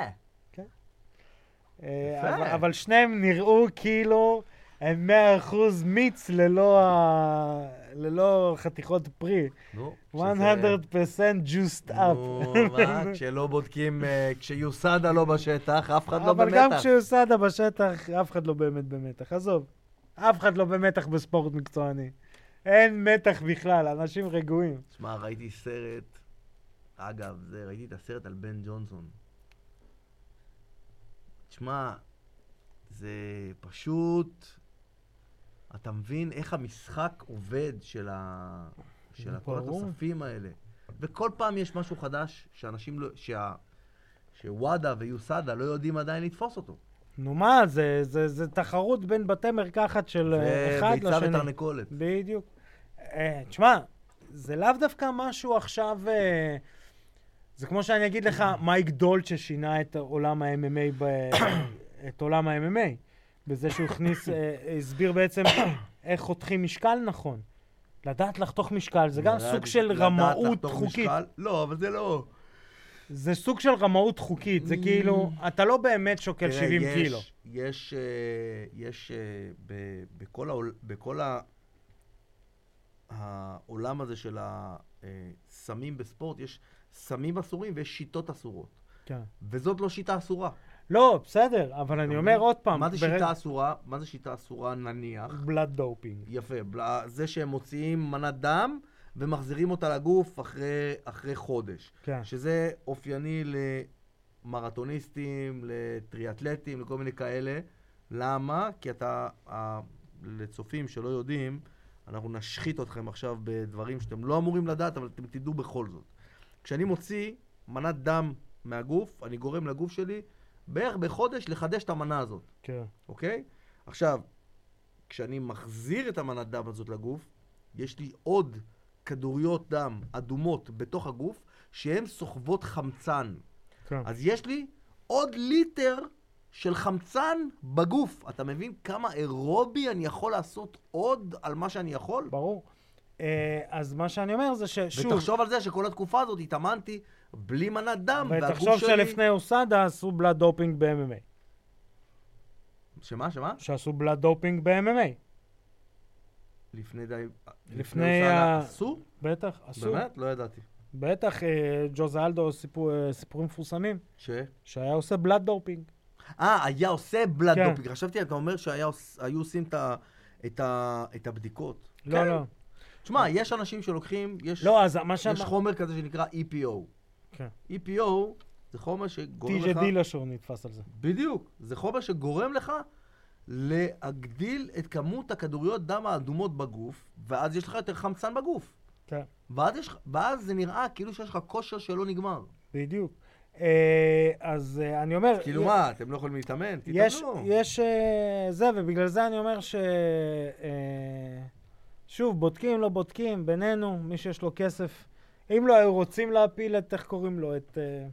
אה, יפה. אבל, אבל שניהם נראו כאילו הם 100% מיץ ללא, ה... ללא חתיכות פרי. נו, 100% שזה- juiced up. נו, מה, כשלא בודקים, אה, כשיוסדה לא בשטח, אף אחד לא אבל גם במתח. כשיוסדה בשטח, אף אחד לא באמת במתח. עזוב, אף אחד לא במתח בספורט מקצועני. אין מתח בכלל, אנשים רגועים. תשמע, ראיתי סרט, אגב, זה, ראיתי את הסרט על בן ג'ונסון. תשמע, זה פשוט... אתה מבין איך המשחק עובד של, ה... של כל. התוספים האלה. וכל פעם יש משהו חדש שאנשים לא... שה... שוואדה ויוסדה לא יודעים עדיין לתפוס אותו. נו מה, זה, זה, זה תחרות בין בתי מרקחת של אה, אחד לשני. ותרנקולת. בדיוק. אה, תשמע, זה לאו דווקא משהו עכשיו... אה, זה כמו שאני אגיד לך, מייק דולצ'ה שינה את עולם ה-MMA, ב... *coughs* את עולם ה-MMA, בזה שהוא הכניס, אה, הסביר בעצם איך חותכים משקל נכון. לדעת לחתוך משקל, זה גם סוג של רמאות חוקית. לא, אבל זה לא. זה סוג של רמאות חוקית, זה כאילו, אתה לא באמת שוקל תראה, 70 יש- קילו. יש, אה, יש אה, בכל העולם הזה של הסמים בספורט, יש סמים אסורים ויש שיטות אסורות. כן. וזאת לא שיטה אסורה. לא, בסדר, אבל אני אומר עוד פעם, מה זה שיטה אסורה? מה זה שיטה אסורה נניח? Blood doping. יפה, זה שהם מוציאים מנת דם ומחזירים אותה לגוף אחרי, אחרי חודש. כן. שזה אופייני למרתוניסטים, לטריאטלטים, לכל מיני כאלה. למה? כי אתה, לצופים שלא יודעים, אנחנו נשחית אתכם עכשיו בדברים שאתם לא אמורים לדעת, אבל אתם תדעו בכל זאת. כשאני מוציא מנת דם מהגוף, אני גורם לגוף שלי בערך בחודש לחדש את המנה הזאת. כן. אוקיי? עכשיו, כשאני מחזיר את המנת דם הזאת לגוף, יש לי עוד כדוריות דם אדומות בתוך הגוף, שהן סוחבות חמצן. כן. אז יש לי עוד ליטר של חמצן בגוף. אתה מבין כמה אירובי אני יכול לעשות עוד על מה שאני יכול? ברור. אה, אז מה שאני אומר זה ששוב, ותחשוב על זה שכל התקופה הזאת התאמנתי בלי מנת דם, והגוף ותחשוב שלי... שלפני אוסדה עשו blood doping ב-MMA. שמה, שמה? שעשו blood doping ב-MMA. לפני די... לפני אוסדה ה- עשו? בטח, עשו. באמת? לא ידעתי. בטח, אה, ג'וזה אלדו סיפור, אה, סיפורים מפורסמים, ש? שהיה עושה blood doping. אה, היה עושה בלאד כן. דופינג. חשבתי, אתה אומר שהיו עושים את ה- את ה- את הבדיקות. לא, כן. לא. תשמע, יש אנשים שלוקחים, יש לא, אז מה יש שאמר... חומר כזה שנקרא EPO. כן. EPO זה חומר שגורם לך... דילשו נתפס על זה. בדיוק. זה חומר שגורם לך להגדיל את כמות הכדוריות דם האדומות בגוף, ואז יש לך יותר חמצן בגוף. כן, ואז, יש, ואז זה נראה כאילו שיש לך כושר שלא נגמר. בדיוק. אה, אז אה, אני אומר... כאילו י- מה, אתם לא יכולים להתאמן? יש, תתאמנו. יש אה, זה, ובגלל זה אני אומר ש... אה, שוב, בודקים, לא בודקים, בינינו, מי שיש לו כסף. אם לא היו רוצים להפיל את, איך קוראים לו, את אה,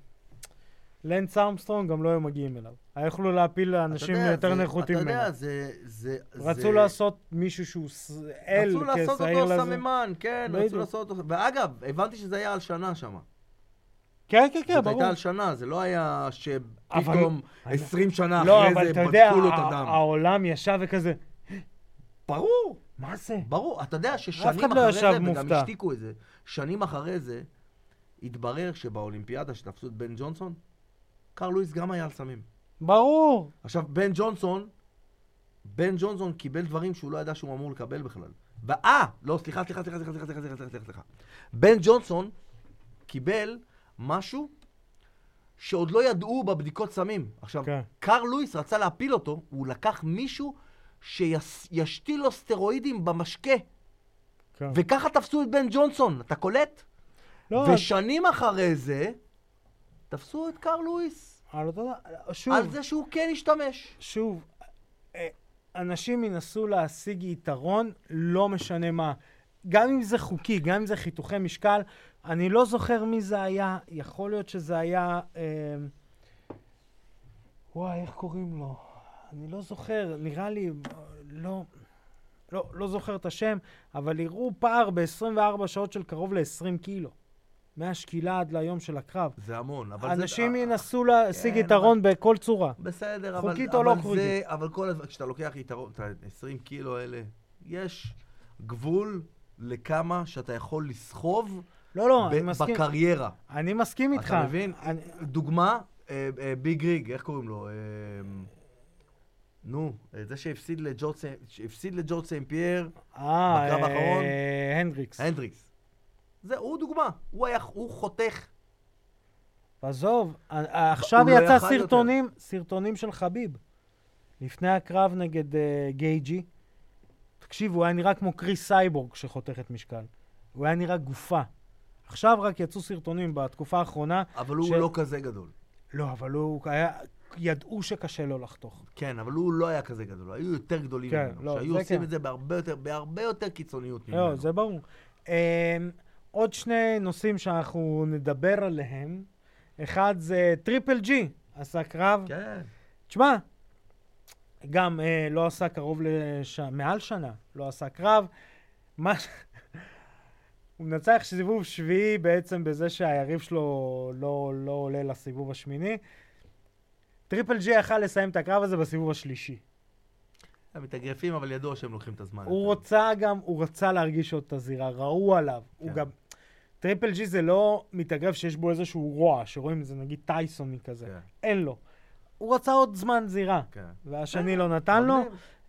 לנס ארמסטרונג, גם לא היו מגיעים אליו. היו יכלו להפיל אתה אנשים יודע, יותר זה- נחותים אתה ממנו. יודע, זה... זה רצו זה... לעשות מישהו שהוא אל רצו לעשות כשעיר אותו לזה. סממן, כן, רצו. לעשות אותו... ואגב, הבנתי שזה היה על שנה שם. כן, כן, כן, זאת ברור. הייתה על שנה, זה לא היה אבל- שפתאום אני- 20 שנה לא, אחרי אבל זה אתה יודע, בדקו לו את הדם. העולם ישב וכזה, ברור, מה זה? ברור. אתה יודע ששנים לא אחרי ישב זה, וגם מופתע. השתיקו את זה, שנים אחרי זה, התברר שבאולימפיאדה שתפסו את בן ג'ונסון, קרל לואיס גם היה על סמים. ברור. עכשיו, בן ג'ונסון, בן ג'ונסון קיבל דברים שהוא לא ידע שהוא אמור לקבל בכלל. ואה, לא, סליחה, סליחה, סליחה, סליחה, סליחה, סליחה, סליחה, סליחה. בן ג'ונסון קיבל משהו שעוד לא ידעו בבדיקות סמים. עכשיו, כן. קרל לואיס רצה להפיל אותו, הוא לקח מישהו שישתיל לו סטרואידים במשקה, כן. וככה תפסו את בן ג'ונסון, אתה קולט? לא, ושנים אחרי זה, תפסו את קרל לואיס, אתה יודע, שוב, על זה שהוא כן השתמש. שוב, אה, אנשים ינסו להשיג יתרון, לא משנה מה. גם אם זה חוקי, גם אם זה חיתוכי משקל, אני לא זוכר מי זה היה, יכול להיות שזה היה... אה, וואי, איך קוראים לו? אני לא זוכר, נראה לי, לא, לא, לא זוכר את השם, אבל הראו פער ב-24 שעות של קרוב ל-20 קילו. מהשקילה עד ליום של הקרב. זה המון, אבל אנשים זה... ינסו להשיג כן, יתרון בכל צורה. בסדר, אבל, חוקית או לא אבל, חוקית? זה, אבל כל הזמן, כשאתה לוקח יתרון, את ה-20 קילו האלה, יש גבול לכמה שאתה יכול לסחוב לא, לא, ב- אני מסכים. בקריירה. אני מסכים איתך. אתה מבין? אני, דוגמה, אה, אה, ביג ריג, איך קוראים לו? אה, נו, אה, זה שהפסיד סן- לג'ורג' סן פייר, אה, בקרב אה, האחרון? הנדריקס. הנדריקס. זה, הוא דוגמה. הוא היה, הוא חותך. עזוב, אה, עכשיו הוא לא יצא סרטונים, סרטונים של חביב. לפני הקרב נגד אה, גייג'י. תקשיב, הוא היה נראה כמו קריס סייבורג שחותכת משקל. הוא היה נראה גופה. עכשיו רק יצאו סרטונים בתקופה האחרונה. אבל הוא ש- לא כזה גדול. לא, אבל הוא היה... ידעו שקשה לו לחתוך. כן, אבל הוא לא היה כזה גדול, היו יותר גדולים כן, ממנו. לא, שהיו עושים כן. את זה בהרבה יותר, בהרבה יותר קיצוניות ממנו. לא, זה ברור. Um, עוד שני נושאים שאנחנו נדבר עליהם. אחד זה טריפל ג'י, עשה קרב. כן. תשמע, גם אה, לא עשה קרוב לש... מעל שנה, לא עשה קרב. מה... הוא מנצח סיבוב שביעי בעצם בזה שהיריב שלו לא, לא עולה לסיבוב השמיני. טריפל ג'י יכל לסיים את הקרב הזה בסיבוב השלישי. הם מתאגרפים, אבל ידוע שהם לוקחים את הזמן. הוא רוצה גם, הוא רצה להרגיש עוד את הזירה, ראו עליו. הוא כן. גם... טריפל ג'י זה לא מתאגרף שיש בו איזשהו רוע, שרואים זה נגיד טייסוני כזה. כן, אין לו. הוא רצה עוד זמן זירה, כן. והשני לא נתן לו.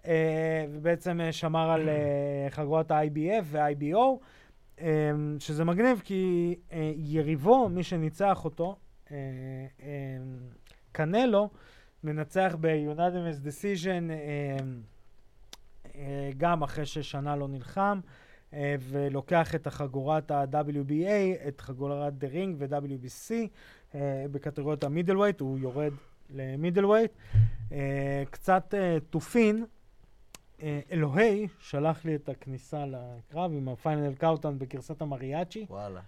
אה, ובעצם אה, שמר על אה, חגורת ה-IBF וה-IBO, אה, שזה מגניב כי אה, יריבו, מי שניצח אותו, אה, אה, קנלו, מנצח ב-Unanimous Decision, אה, אה, גם אחרי ששנה לא נלחם, אה, ולוקח את החגורת ה-WBA, את חגורת The Ring ו-WBC אה, בקטגוריות ה middleweight, הוא יורד ל middleweight. אה, קצת off-topic, אה, אלוהי שלח לי את הכניסה לקרב עם ה Final Countdown בגרסת המריאצ'י. וואלה.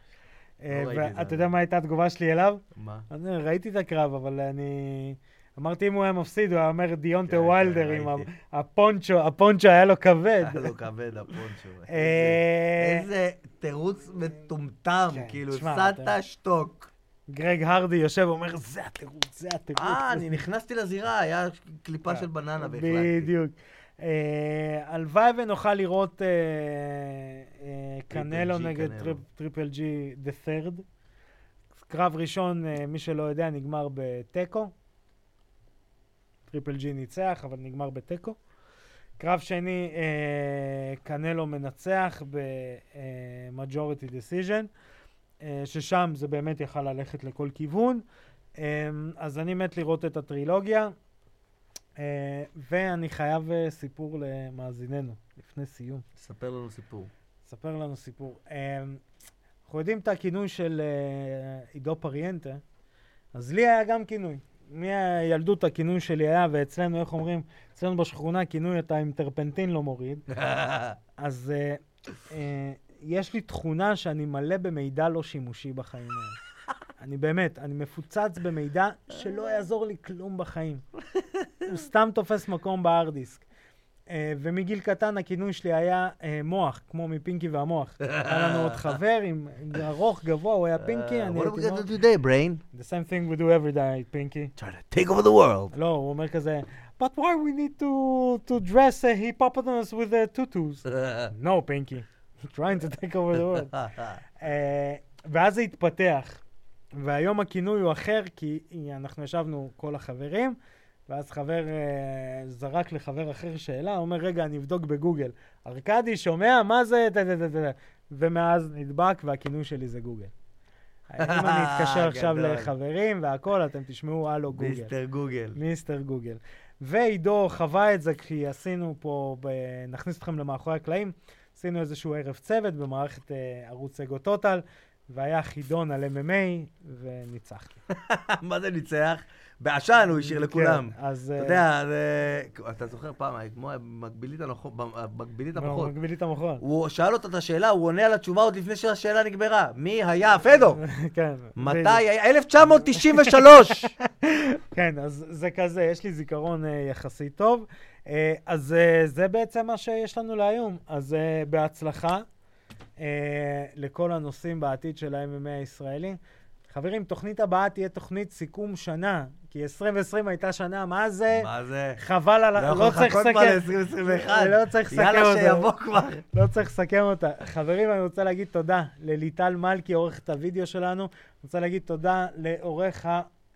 אה, לא זה. ואתה יודע מה הייתה התגובה שלי אליו? מה? אני ראיתי את הקרב, אבל אני... אמרתי אם הוא היה מפסיד, הוא היה אומר דיונטה כן, ויילדר כן, עם ראיתי. ה- הפונצ'ו, הפונצ'ו היה לו כבד. *laughs* היה לו כבד הפונצ'ו. איזה- אה, איזה תירוץ מטומטם, כן, כאילו, אתה- שתוק. גרג הרדי יושב ואומר, זה התירוץ, זה התירוץ. אה, אני נכנסתי לזירה, היה קליפה כן. של בננה והחלטתי. בדיוק. אה, הלוואי ונוכל לראות אה, אה, קנלו נגד טריפל ג'י the third. קרב ראשון, מי שלא יודע, נגמר בתיקו. טריפל ג'י ניצח, אבל נגמר בתיקו. קרב שני, אה, קנלו מנצח ב-majority decision, אה, ששם זה באמת יכל ללכת לכל כיוון. אה, אז אני מת לראות את הטרילוגיה. אה, ואני חייב אה, סיפור למאזיננו, לפני סיום. ספר לנו סיפור. ספר לנו סיפור. אה, אנחנו יודעים את הכינוי של אה, עידו פריאנטה, אז לי היה גם כינוי. מהילדות הכינוי שלי היה, ואצלנו, איך אומרים, אצלנו בשכונה כינוי אתה עם טרפנטין לא מוריד. *laughs* אז אה, אה, יש לי תכונה שאני מלא במידע לא שימושי בחיים האלה. אני באמת, אני מפוצץ במידע שלא יעזור לי כלום בחיים. *laughs* הוא סתם תופס מקום בהארד דיסק. אה, ומגיל קטן הכינוי שלי היה אה, מוח, כמו מפינקי והמוח. *laughs* היה לנו עוד חבר עם עם ארוך, גבוה, הוא היה פינקי, אני Uh, What are we הייתי gonna מוח. do today, brain? The same thing we do every day, פינקי. Try to take over the world. לא, הוא אומר כזה, but why we need to, to dress a hippopotamus with a tutus? *laughs* no, פינקי. trying to take over the world. אה, ואז זה התפתח. והיום הכינוי הוא אחר, כי אנחנו ישבנו כל החברים, ואז חבר אה, זרק לחבר אחר שאלה, אומר, רגע, אני אבדוק בגוגל. ארכדי, שומע? מה זה? ט- ט- ט- ט- ומאז נדבק, והכינוי שלי זה גוגל. *laughs* אם אני אתקשר עכשיו. לחברים והכל, אתם תשמעו, הלו גוגל. מיסטר גוגל. מיסטר גוגל. ועידו חווה את זה כי עשינו פה, ב... נכניס אתכם למאחורי הקלעים, עשינו איזשהו ערב צוות במערכת אה, ערוץ אגו טוטל, והיה חידון על MMA, וניצחתי. *laughs* מה זה ניצח? בעשן הוא השאיר לכולם. כן, אז... אתה יודע, זה... אתה זוכר פעם, כמו מגבילית מגבילית המוחות. מגבילית המוחות. הוא שאל אותה את השאלה, הוא עונה על התשובה עוד לפני שהשאלה נגמרה. מי היה פדו? *laughs* כן. מתי היה? 1993! *laughs* כן, אז זה כזה, יש לי זיכרון אה, יחסית טוב. אה, אז אה, זה בעצם מה שיש לנו להיום. אז בהצלחה לכל הנושאים בעתיד של ה-MMA הישראלי. חברים, תוכנית הבאה תהיה תוכנית סיכום שנה, כי 2020 הייתה שנה, מה זה? מה זה? חבל על ה... לא צריך לסכם. לא יכול לחכות כבר ל-2021. לא צריך לסכם אותה. יאללה, שיבוא כבר. לא צריך לסכם אותה. חברים, אני רוצה להגיד תודה לליטל מלכי, עורכת הוידאו שלנו. אני רוצה להגיד תודה לעורך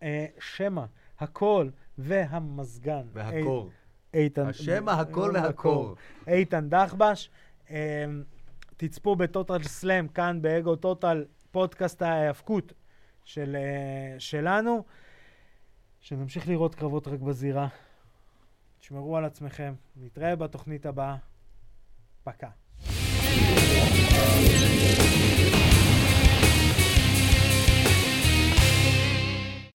השמע, הקול והמזגן. והקור. איתן... השמע, הקול והקור. איתן דחבש. תצפו בטוטל סלאם, כאן באגו טוטל, פודקאסט ההיאבקות של, uh, שלנו, שנמשיך לראות קרבות רק בזירה. תשמרו על עצמכם, נתראה בתוכנית הבאה. פקה.